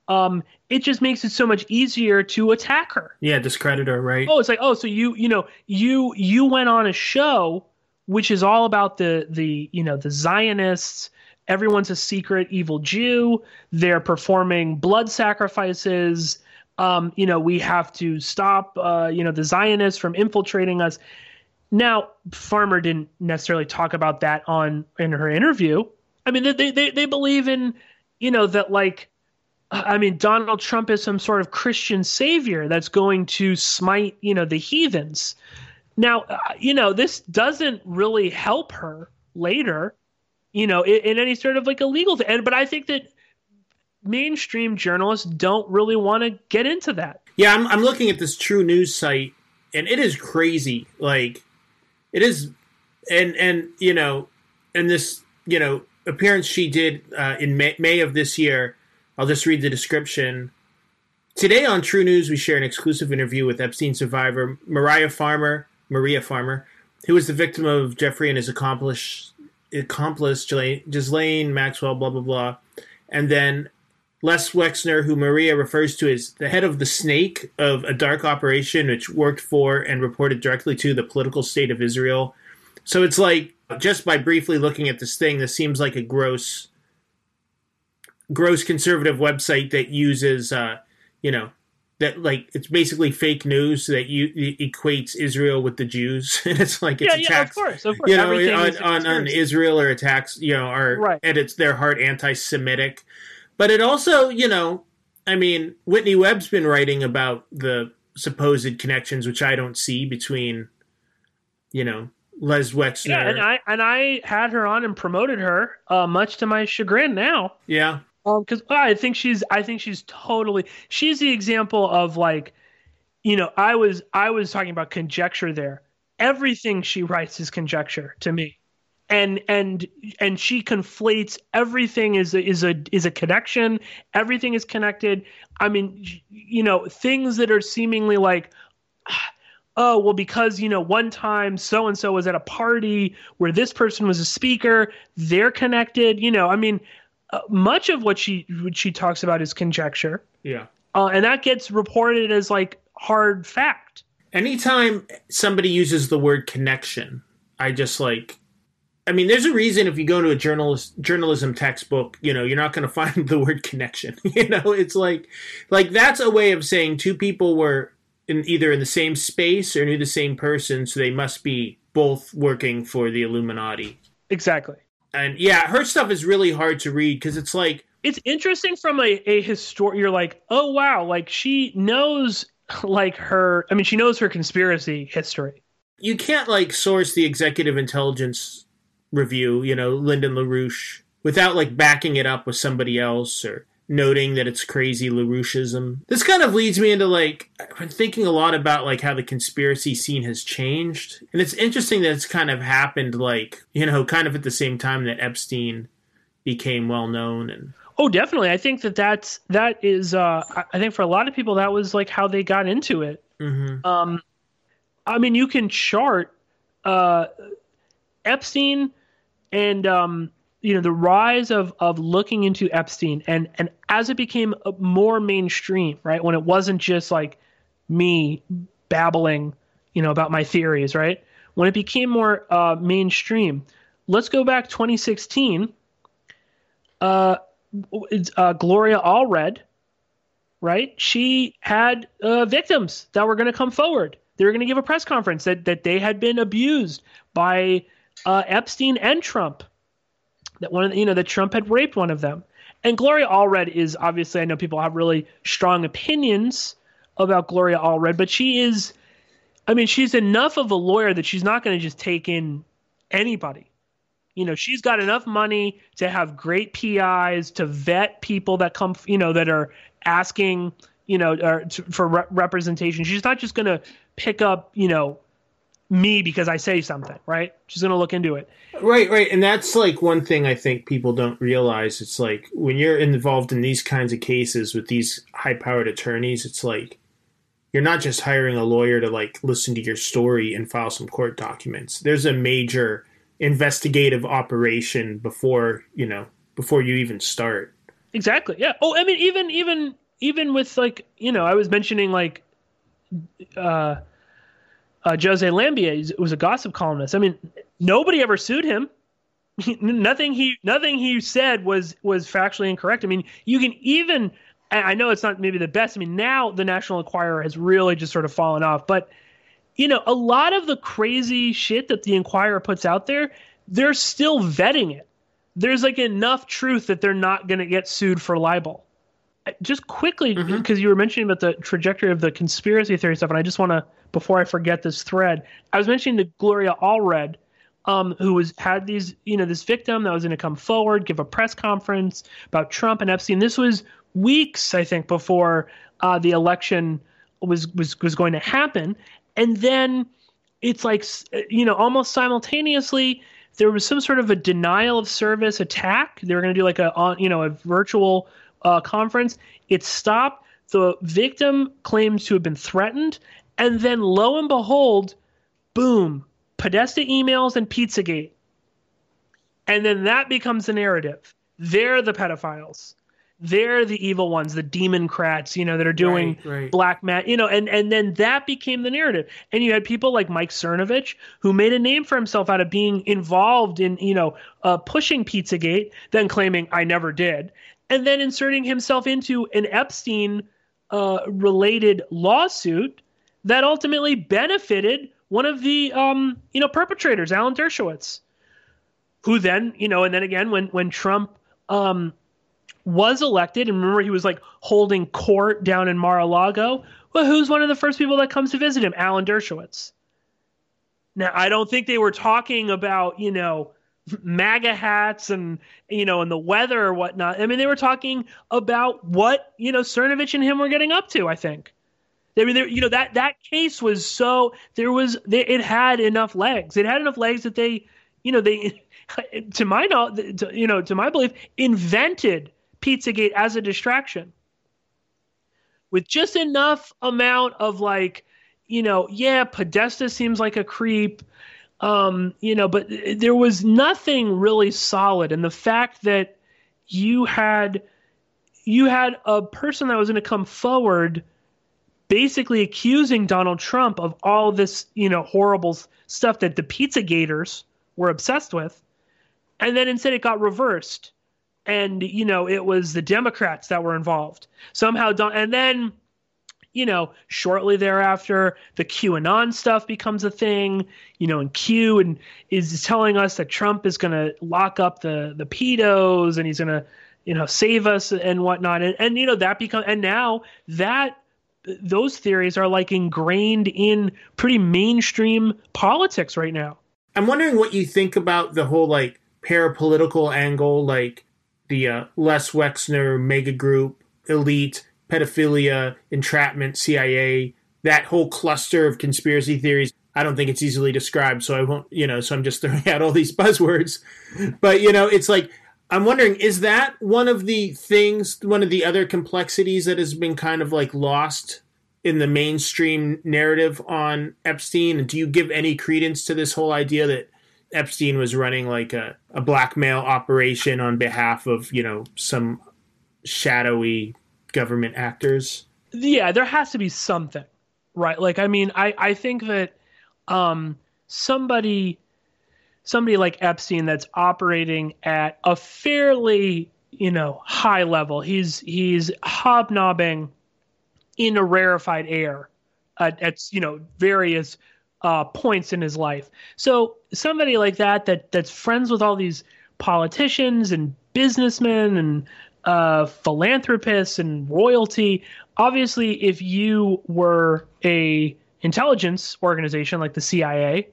um, it just makes it so much easier to attack her. Yeah, discredit her, right? Oh, it's like, oh, so you, you know, you you went on a show which is all about the the you know the Zionists everyone's a secret evil Jew. They're performing blood sacrifices. Um, you know, we have to stop, uh, you know, the Zionists from infiltrating us. Now, Farmer didn't necessarily talk about that on in her interview. I mean, they they they believe in, you know, that like, I mean, Donald Trump is some sort of Christian savior that's going to smite, you know, the heathens. Now, uh, you know, this doesn't really help her later you know, in, in any sort of like illegal thing. And, but I think that mainstream journalists don't really want to get into that. Yeah, I'm, I'm looking at this true news site, and it is crazy. Like, it is, and and you know, and this you know appearance she did uh, in May, May of this year. I'll just read the description. Today on True News, we share an exclusive interview with Epstein survivor Mariah Farmer, Maria Farmer, who was the victim of Jeffrey and his accomplice accomplice Ghislaine Maxwell, blah blah blah, and then Les Wexner, who Maria refers to as the head of the snake of a dark operation which worked for and reported directly to the political state of Israel. So it's like just by briefly looking at this thing, this seems like a gross, gross conservative website that uses, uh, you know, that like it's basically fake news that you equates Israel with the Jews, and it's like it's yeah, attacks, yeah, of course, of course. you know, on, on, on, Israel or attacks, you know, are right. at its their heart anti-Semitic, but it also, you know, I mean, Whitney Webb's been writing about the supposed connections, which I don't see between, you know, Les Wexner. Yeah, and I and I had her on and promoted her, uh, much to my chagrin. Now, yeah, because um, I think she's I think she's totally she's the example of like you know I was I was talking about conjecture there. Everything she writes is conjecture to me. And and and she conflates everything is a, is a is a connection. Everything is connected. I mean, you know, things that are seemingly like oh well because you know one time so and so was at a party where this person was a speaker they're connected you know i mean uh, much of what she what she talks about is conjecture. Yeah, uh, and that gets reported as like hard fact. Anytime somebody uses the word connection, I just like. I mean, there's a reason if you go to a journalist journalism textbook, you know, you're not going to find the word connection. you know, it's like, like that's a way of saying two people were in either in the same space or knew the same person, so they must be both working for the Illuminati. Exactly and yeah, her stuff is really hard to read because it's like it's interesting from a, a historian. You're like, oh wow, like she knows like her. I mean, she knows her conspiracy history. You can't like source the executive intelligence review, you know, Lyndon LaRouche, without like backing it up with somebody else or noting that it's crazy LaRoucheism. This kind of leads me into like I've been thinking a lot about like how the conspiracy scene has changed. And it's interesting that it's kind of happened like, you know, kind of at the same time that Epstein became well known and Oh, definitely. I think that that's that is. Uh, I think for a lot of people, that was like how they got into it. mm-hmm. Um, I mean, you can chart uh, Epstein and um, you know the rise of of looking into Epstein and and as it became more mainstream, right? When it wasn't just like me babbling, you know, about my theories, right? When it became more uh, mainstream, let's go back 2016. Uh, uh, Gloria Allred, right? She had uh, victims that were going to come forward. They were going to give a press conference that that they had been abused by uh, Epstein and Trump. That one, of the, you know, that Trump had raped one of them. And Gloria Allred is obviously, I know people have really strong opinions about Gloria Allred, but she is, I mean, she's enough of a lawyer that she's not going to just take in anybody. You know, she's got enough money to have great PIs to vet people that come, you know, that are asking, you know, to, for re- representation. She's not just going to pick up, you know, me because I say something, right? She's going to look into it. Right, right. And that's like one thing I think people don't realize. It's like when you're involved in these kinds of cases with these high powered attorneys, it's like you're not just hiring a lawyer to like listen to your story and file some court documents. There's a major investigative operation before, you know, before you even start. Exactly. Yeah. Oh, I mean even even even with like, you know, I was mentioning like uh uh, Jose Lambiet was a gossip columnist. I mean, nobody ever sued him. nothing he nothing he said was was factually incorrect. I mean, you can even I know it's not maybe the best. I mean, now the National Enquirer has really just sort of fallen off, but you know, a lot of the crazy shit that the Enquirer puts out there, they're still vetting it. There's like enough truth that they're not going to get sued for libel. Just quickly, because mm-hmm. you were mentioning about the trajectory of the conspiracy theory stuff, and I just want to before I forget this thread. I was mentioning the Gloria Allred, um, who was had these, you know, this victim that was going to come forward, give a press conference about Trump and Epstein. This was weeks, I think, before uh, the election was was was going to happen, and then it's like, you know, almost simultaneously there was some sort of a denial of service attack. They were going to do like a, you know, a virtual uh, conference. It stopped. The victim claims to have been threatened, and then lo and behold, boom, Podesta emails and Pizzagate. And then that becomes the narrative. They're the pedophiles. They're the evil ones, the democrats, you know, that are doing right, right. black mat, you know, and and then that became the narrative. And you had people like Mike Cernovich who made a name for himself out of being involved in, you know, uh, pushing Pizzagate, then claiming I never did, and then inserting himself into an Epstein uh, related lawsuit that ultimately benefited one of the um, you know perpetrators, Alan Dershowitz, who then you know, and then again when when Trump um, was elected, and remember he was like holding court down in Mar-a-Lago. Well, who's one of the first people that comes to visit him? Alan Dershowitz. Now, I don't think they were talking about you know MAGA hats and you know and the weather or whatnot. I mean, they were talking about what you know Cernovich and him were getting up to. I think. I mean, there, you know that that case was so there was it had enough legs. It had enough legs that they, you know, they, to my knowledge, you know, to my belief, invented Pizzagate as a distraction with just enough amount of like, you know, yeah, Podesta seems like a creep, um, you know, but there was nothing really solid, and the fact that you had you had a person that was going to come forward basically accusing Donald Trump of all this, you know, horrible stuff that the pizza gators were obsessed with. And then instead it got reversed. And, you know, it was the Democrats that were involved. Somehow, Don- and then, you know, shortly thereafter, the QAnon stuff becomes a thing, you know, and Q and is telling us that Trump is going to lock up the, the pedos and he's going to, you know, save us and whatnot. And, and, you know, that become, and now that those theories are like ingrained in pretty mainstream politics right now. I'm wondering what you think about the whole like parapolitical angle, like the uh, Les Wexner mega group, elite, pedophilia, entrapment, CIA, that whole cluster of conspiracy theories. I don't think it's easily described, so I won't, you know, so I'm just throwing out all these buzzwords. But, you know, it's like, I'm wondering, is that one of the things, one of the other complexities that has been kind of like lost in the mainstream narrative on Epstein? And do you give any credence to this whole idea that Epstein was running like a, a blackmail operation on behalf of, you know, some shadowy government actors? Yeah, there has to be something, right? Like, I mean, I, I think that um, somebody somebody like Epstein that's operating at a fairly you know high level. He's he's hobnobbing in a rarefied air at, at you know various uh, points in his life. So somebody like that that that's friends with all these politicians and businessmen and uh, philanthropists and royalty. Obviously, if you were a intelligence organization like the CIA,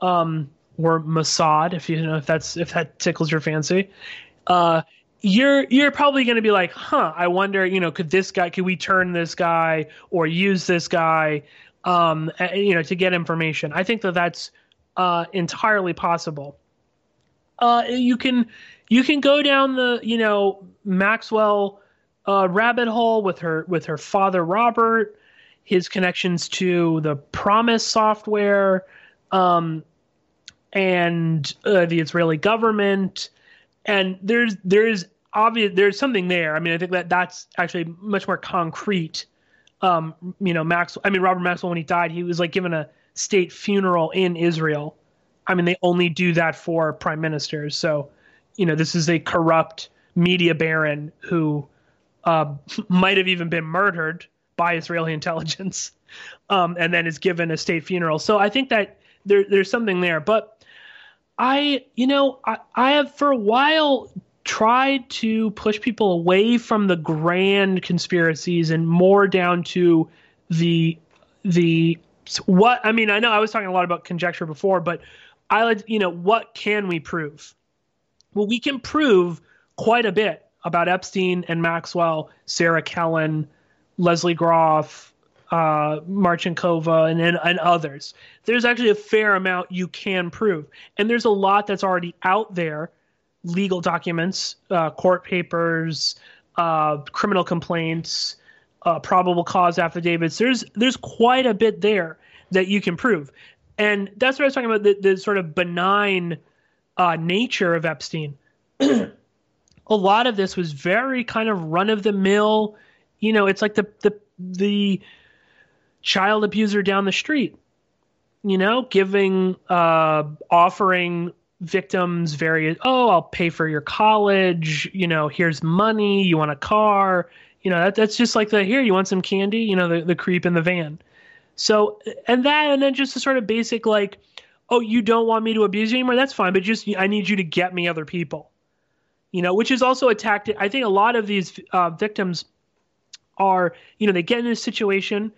um, or Mossad, if you know if that's if that tickles your fancy, uh, you're you're probably going to be like, huh? I wonder, you know, could this guy, could we turn this guy or use this guy, um, you know, to get information? I think that that's uh, entirely possible. Uh, you can you can go down the you know Maxwell uh, rabbit hole with her with her father Robert, his connections to the PROMIS software. Um, and uh, the Israeli government. And there's there's obvious there's something there. I mean, I think that that's actually much more concrete. Um, you know, Max. I mean, Robert Maxwell when he died, he was like given a state funeral in Israel. I mean, they only do that for prime ministers. So, you know, this is a corrupt media baron who uh, might have even been murdered by Israeli intelligence, um, and then is given a state funeral. So I think that there, there's something there. But I, you know, I, I have for a while tried to push people away from the grand conspiracies and more down to the the what I mean, I know I was talking a lot about conjecture before, but I like you know, what can we prove? Well, we can prove quite a bit about Epstein and Maxwell, Sarah Kellen, Lesley Groff, uh, Marcinkova, and, and, and others. There's actually a fair amount you can prove, and there's a lot that's already out there: legal documents, uh, court papers, uh, criminal complaints, uh, probable cause affidavits. There's there's quite a bit there that you can prove, and that's what I was talking about the, the sort of benign uh, nature of Epstein. a lot of this was very kind of run of the mill. You know, it's like the the the child abuser down the street you know giving uh offering victims various oh i'll pay for your college you know here's money you want a car you know that, that's just like the here you want some candy? You know the, the creep in the van. So and that and then just a sort of basic like oh you don't want me to abuse you anymore? That's fine but just i need you to get me other people. You know which is also a tactic i think a lot of these uh, victims are you know they get in a situation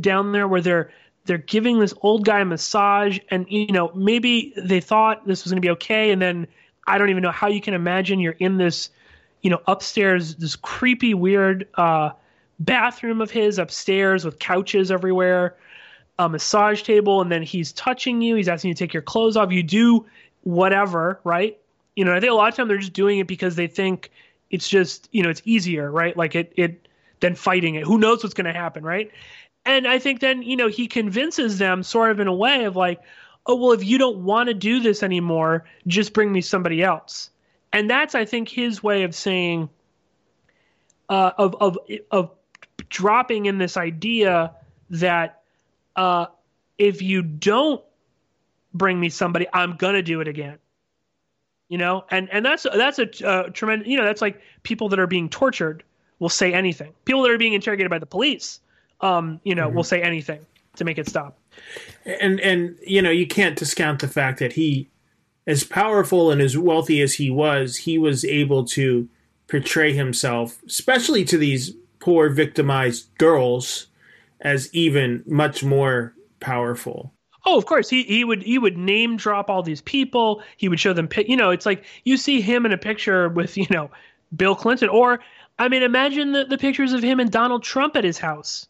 down there where they're they're giving this old guy a massage and you know maybe they thought this was going to be okay. And then i don't even know how you can imagine you're in this you know upstairs this creepy weird uh, bathroom of his upstairs with couches everywhere a massage table and then he's touching you. He's asking you to take your clothes off. You do whatever right? You know i think a lot of time they're just doing it because they think it's just you know it's easier right? Like it it than fighting it. Who knows what's going to happen right and I think then, you know, he convinces them sort of in a way of like, oh, well, if you don't want to do this anymore, just bring me somebody else. And that's, I think, his way of saying, uh, of, of, of dropping in this idea that uh, if you don't bring me somebody, I'm to do it again. You know, and, and that's that's a uh, tremendous. You know, that's like people that are being tortured will say anything. People that are being interrogated by the police um, you know, mm-hmm. will say anything to make it stop. And and you know, you can't discount the fact that he, as powerful and as wealthy as he was, he was able to portray himself, especially to these poor victimized girls, as even much more powerful. Oh, of course. He he would he would name drop all these people. He would show them. You know, it's like you see him in a picture with you know Bill Clinton. Or, I mean, imagine the, the pictures of him and Donald Trump at his house.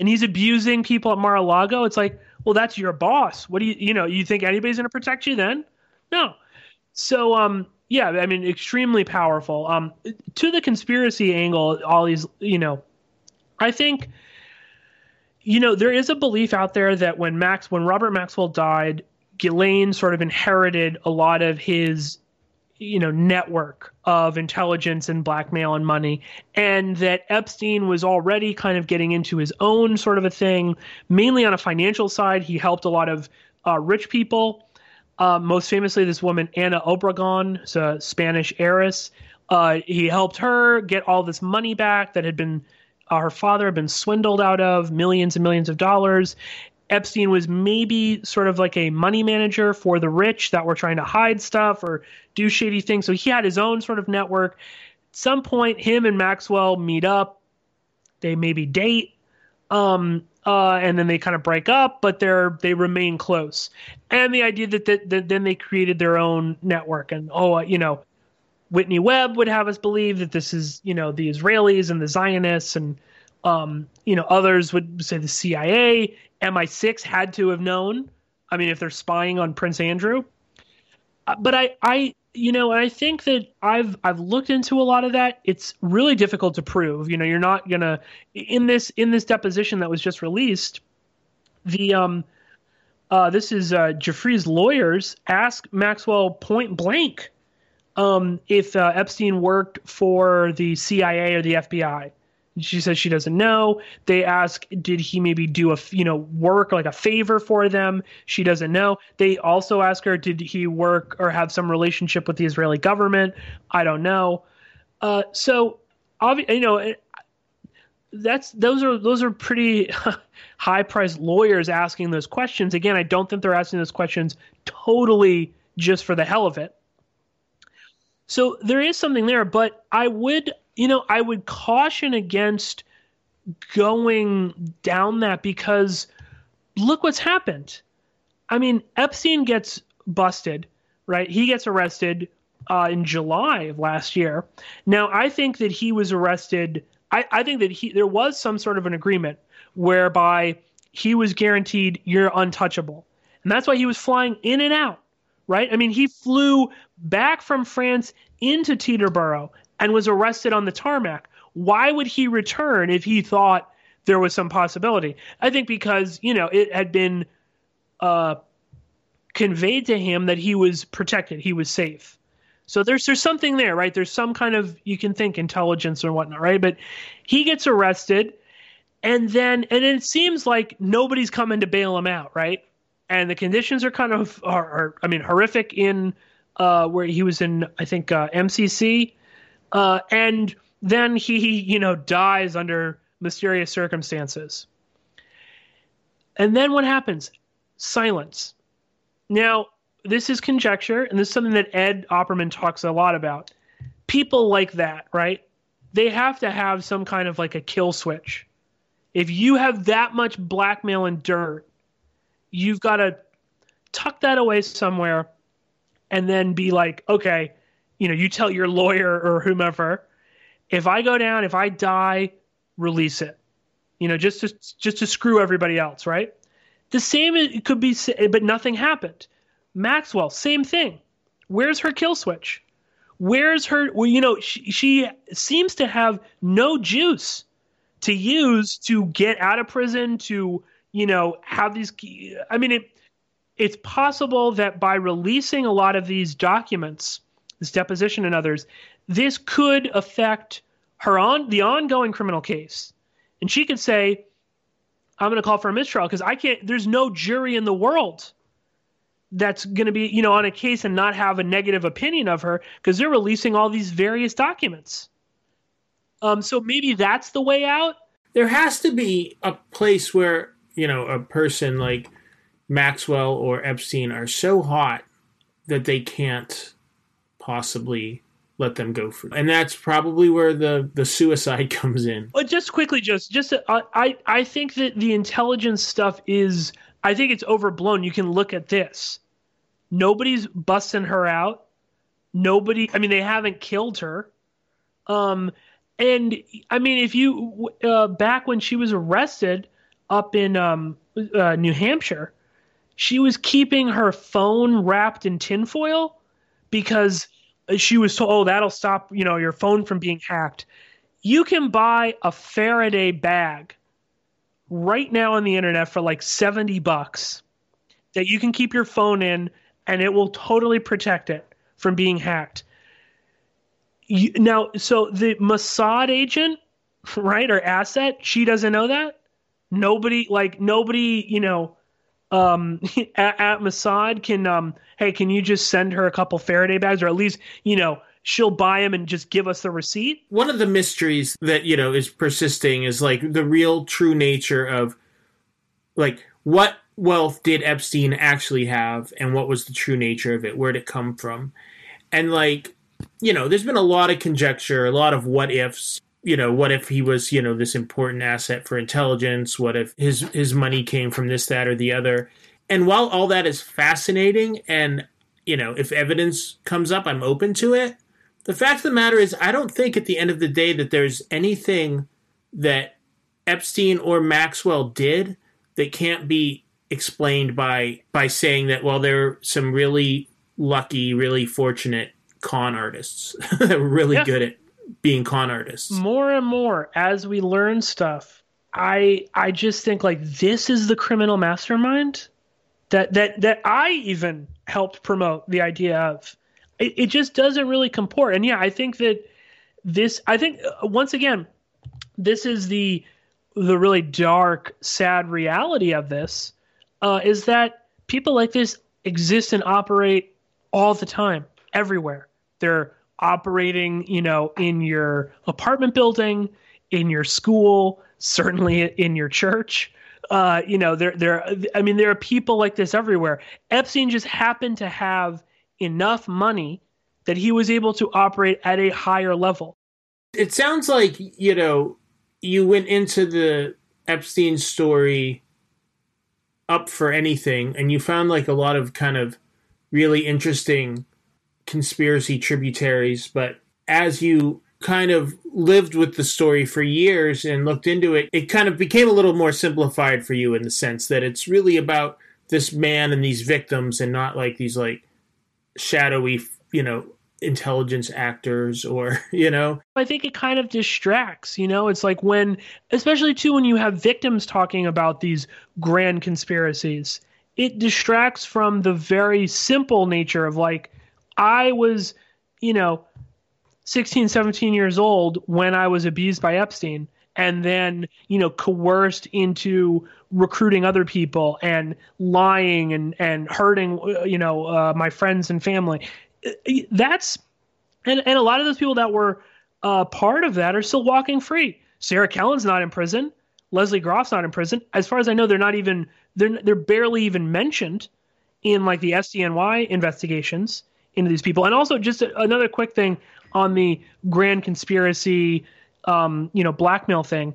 And he's abusing people at Mar a Lago. It's like, well, that's your boss. What do you, you know, you think anybody's going to protect you then? No. So, um, yeah, I mean, extremely powerful. Um, to the conspiracy angle, all these, you know, I think, you know, there is a belief out there that when Max, when Robert Maxwell died, Ghislaine sort of inherited a lot of his you know network of intelligence and blackmail and money and that epstein was already kind of getting into his own sort of a thing mainly on a financial side. He helped a lot of uh, rich people. Uh, most famously this woman ana obregon a spanish heiress. Uh, he helped her get all this money back that had been uh, her father had been swindled out of millions and millions of dollars Epstein was maybe sort of like a money manager for the rich that were trying to hide stuff or do shady things. So he had his own sort of network. At some point, him and Maxwell meet up. They maybe date, um, uh, and then they kind of break up, but they're they remain close. And the idea that, that, that then they created their own network, and oh, you know, Whitney Webb would have us believe that this is you know the Israelis and the Zionists and um, you know, others would say the CIA, MI6 had to have known. I mean, if they're spying on Prince Andrew. Uh, but I, I, you know, I think that I've I've looked into a lot of that. It's really difficult to prove. You know, you're not gonna in this in this deposition that was just released. The um, uh, this is uh, Giuffre's lawyers ask Maxwell point blank um, if uh, Epstein worked for the CIA or the FBI. She says she doesn't know. They ask, did he maybe do a you know work like a favor for them? She doesn't know. They also ask her, did he work or have some relationship with the Israeli government? I don't know. Uh, so, obvi- you know, that's those are those are pretty high priced lawyers asking those questions. Again, I don't think they're asking those questions totally just for the hell of it. So there is something there, but I would you know, I would caution against going down that because look what's happened. I mean, Epstein gets busted, right? He gets arrested uh, in July of last year. Now, I think that he was arrested. I, I think that he there was some sort of an agreement whereby he was guaranteed you're untouchable, and that's why he was flying in and out. Right? I mean, he flew back from France into Teterboro and was arrested on the tarmac. Why would he return if he thought there was some possibility? I think because, you know, it had been uh, conveyed to him that he was protected, he was safe. So there's there's something there, right? There's some kind of you can think intelligence or whatnot, right? But he gets arrested, and then and it seems like nobody's coming to bail him out, right? And the conditions are kind of are, are I mean horrific in uh, where he was in I think uh, MCC uh, and then he, you know, dies under mysterious circumstances. And then what happens? Silence. Now, this is conjecture, and this is something that Ed Opperman talks a lot about. People like that, right? They have to have some kind of like a kill switch. If you have that much blackmail and dirt, you've got to tuck that away somewhere and then be like, okay, you know, you tell your lawyer or whomever, if I go down, if I die, release it. You know, just to just to screw everybody else, right? The same could be, but nothing happened. Maxwell, same thing. Where's her kill switch? Where's her? Well, you know, she, she seems to have no juice to use to get out of prison. To you know, have these. I mean, it. It's possible that by releasing a lot of these documents, this deposition and others, this could affect her on the ongoing criminal case. And she could say, I'm going to call for a mistrial because I can't, there's no jury in the world that's going to be, you know, on a case and not have a negative opinion of her because they're releasing all these various documents. Um, so maybe that's the way out. There has to be a place where, you know, a person like Maxwell or Epstein are so hot that they can't possibly let them go free. And that's probably where the the suicide comes in. But just quickly, just just uh, I I think that the intelligence stuff is I think it's overblown. You can look at this. Nobody's busting her out. Nobody. I mean, they haven't killed her. Um, and I mean, if you uh, back when she was arrested up in um, uh, New Hampshire, she was keeping her phone wrapped in tinfoil because she was told, "Oh, that'll stop you know your phone from being hacked." You can buy a Faraday bag right now on the internet for like seventy bucks that you can keep your phone in, and it will totally protect it from being hacked. You, now, so the Mossad agent, right, or asset, she doesn't know that. Nobody, like nobody, you know, um, at, at Mossad can, um, hey, can you just send her a couple Faraday bags, or at least, you know, she'll buy them and just give us the receipt. One of the mysteries that you know is persisting is like the real true nature of like what wealth did Epstein actually have and what was the true nature of it? Where did it come from? And like you know, there's been a lot of conjecture, a lot of what ifs. You know, what if he was, you know, this important asset for intelligence? What if his his money came from this, that, or the other? And while all that is fascinating, and you know, if evidence comes up, I'm open to it. The fact of the matter is, I don't think at the end of the day that there's anything that Epstein or Maxwell did that can't be explained by by saying that well, they're some really lucky, really fortunate con artists that were really Yeah. good at being con artists. more and more as we learn stuff i i just think like this is the criminal mastermind that that that i even helped promote the idea of. It, it just doesn't really comport. And yeah i think that this i think uh, once again this is the the really dark sad reality of this uh, is that people like this exist and operate all the time everywhere. They're operating you know in your apartment building in your school certainly in your church. Uh, you know there there i mean there are people like this everywhere. Epstein just happened to have enough money that he was able to operate at a higher level. It sounds like, you know, you went into the Epstein story up for anything and you found like a lot of kind of really interesting conspiracy tributaries, but as you kind of lived with the story for years and looked into it, it kind of became a little more simplified for you in the sense that it's really about this man and these victims and not like these like shadowy, you know, intelligence actors or, you know, I think it kind of distracts, you know? It's like when, especially too, when you have victims talking about these grand conspiracies, it distracts from the very simple nature of like, I was, you know, 16, 17 years old when I was abused by Epstein and then, you know, coerced into recruiting other people and lying and, and hurting, uh, you know, uh, my friends and family. That's, and, and a lot of those people that were uh, part of that are still walking free. Sarah Kellen's not in prison. Lesley Groff's not in prison. As far as I know, they're not even they're they're barely even mentioned in like the SDNY investigations into these people. And also, just a, another quick thing on the grand conspiracy, um, you know, blackmail thing.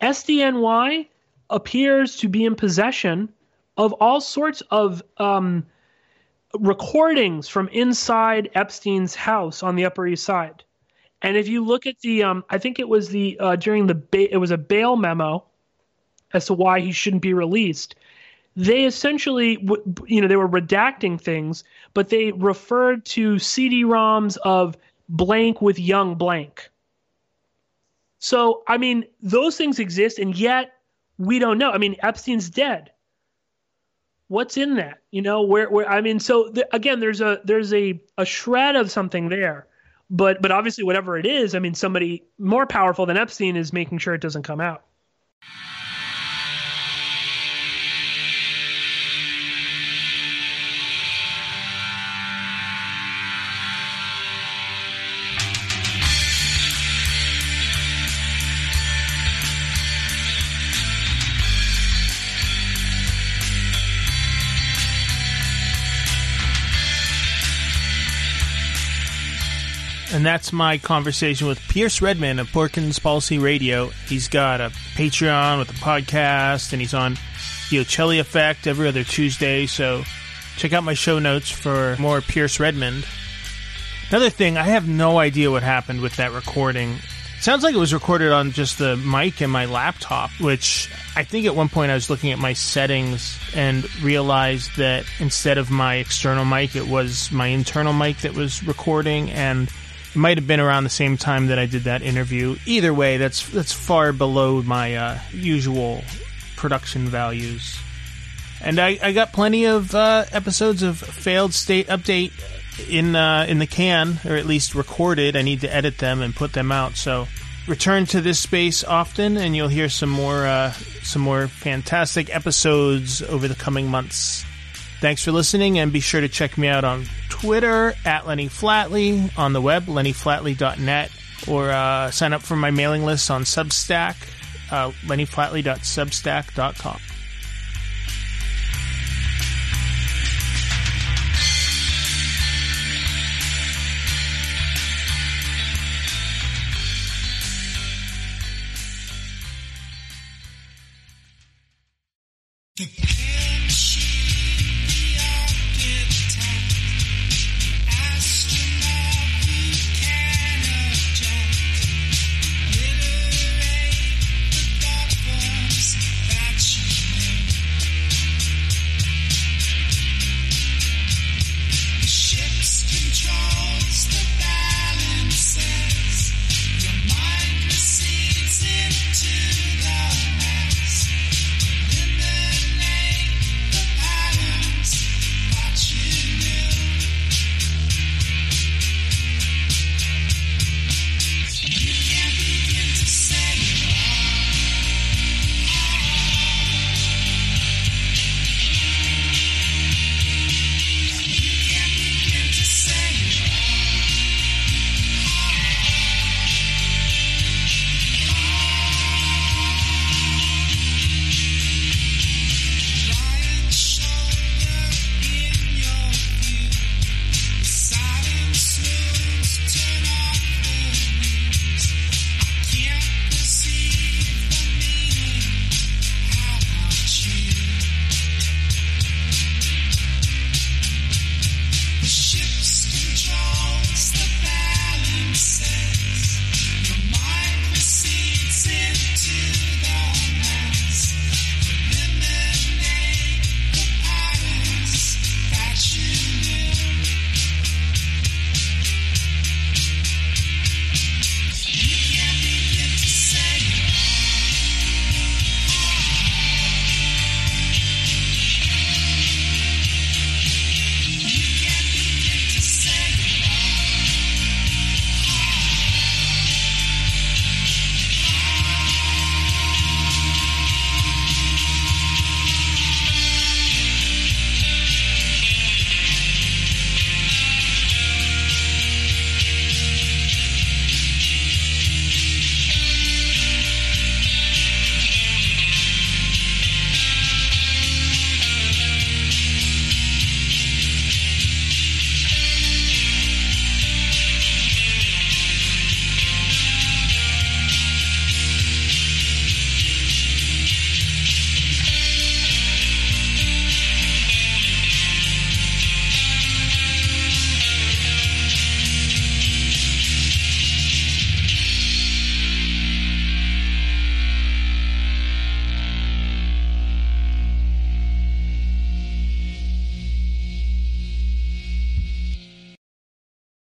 SDNY appears to be in possession of all sorts of um, recordings from inside Epstein's house on the Upper East Side. And if you look at the, um, I think it was the uh, during the ba- it was a bail memo as to why he shouldn't be released. They essentially, you know, they were redacting things, but they referred to CD-ROMs of blank with young blank. So I mean, those things exist, and yet we don't know. I mean, Epstein's dead. What's in that? You know, where where I mean, so th- again, there's a there's a a shred of something there but but obviously whatever it is i mean somebody more powerful than epstein is making sure it doesn't come out And that's my conversation with Pierce Redman of Porkins Policy Radio. He's got a Patreon with a podcast, and he's on the Ocelli Effect every other Tuesday. So check out my show notes for more Pierce Redmond. Another thing, I have no idea what happened with that recording. Sounds like it was recorded on just the mic in my laptop, which I think at one point I was looking at my settings and realized that instead of my external mic, it was my internal mic that was recording, and it might have been around the same time that I did that interview. Either way, that's that's far below my uh, usual production values. And I, I got plenty of uh, episodes of failed state update in uh, in the can, or at least recorded. I need to edit them and put them out. So return to this space often, and you'll hear some more uh, some more fantastic episodes over the coming months. Thanks for listening, and be sure to check me out on Twitter at Lenny Flatley, on the web lennyflatley.net, or uh, sign up for my mailing list on Substack, uh, lennyflatley.substack.com.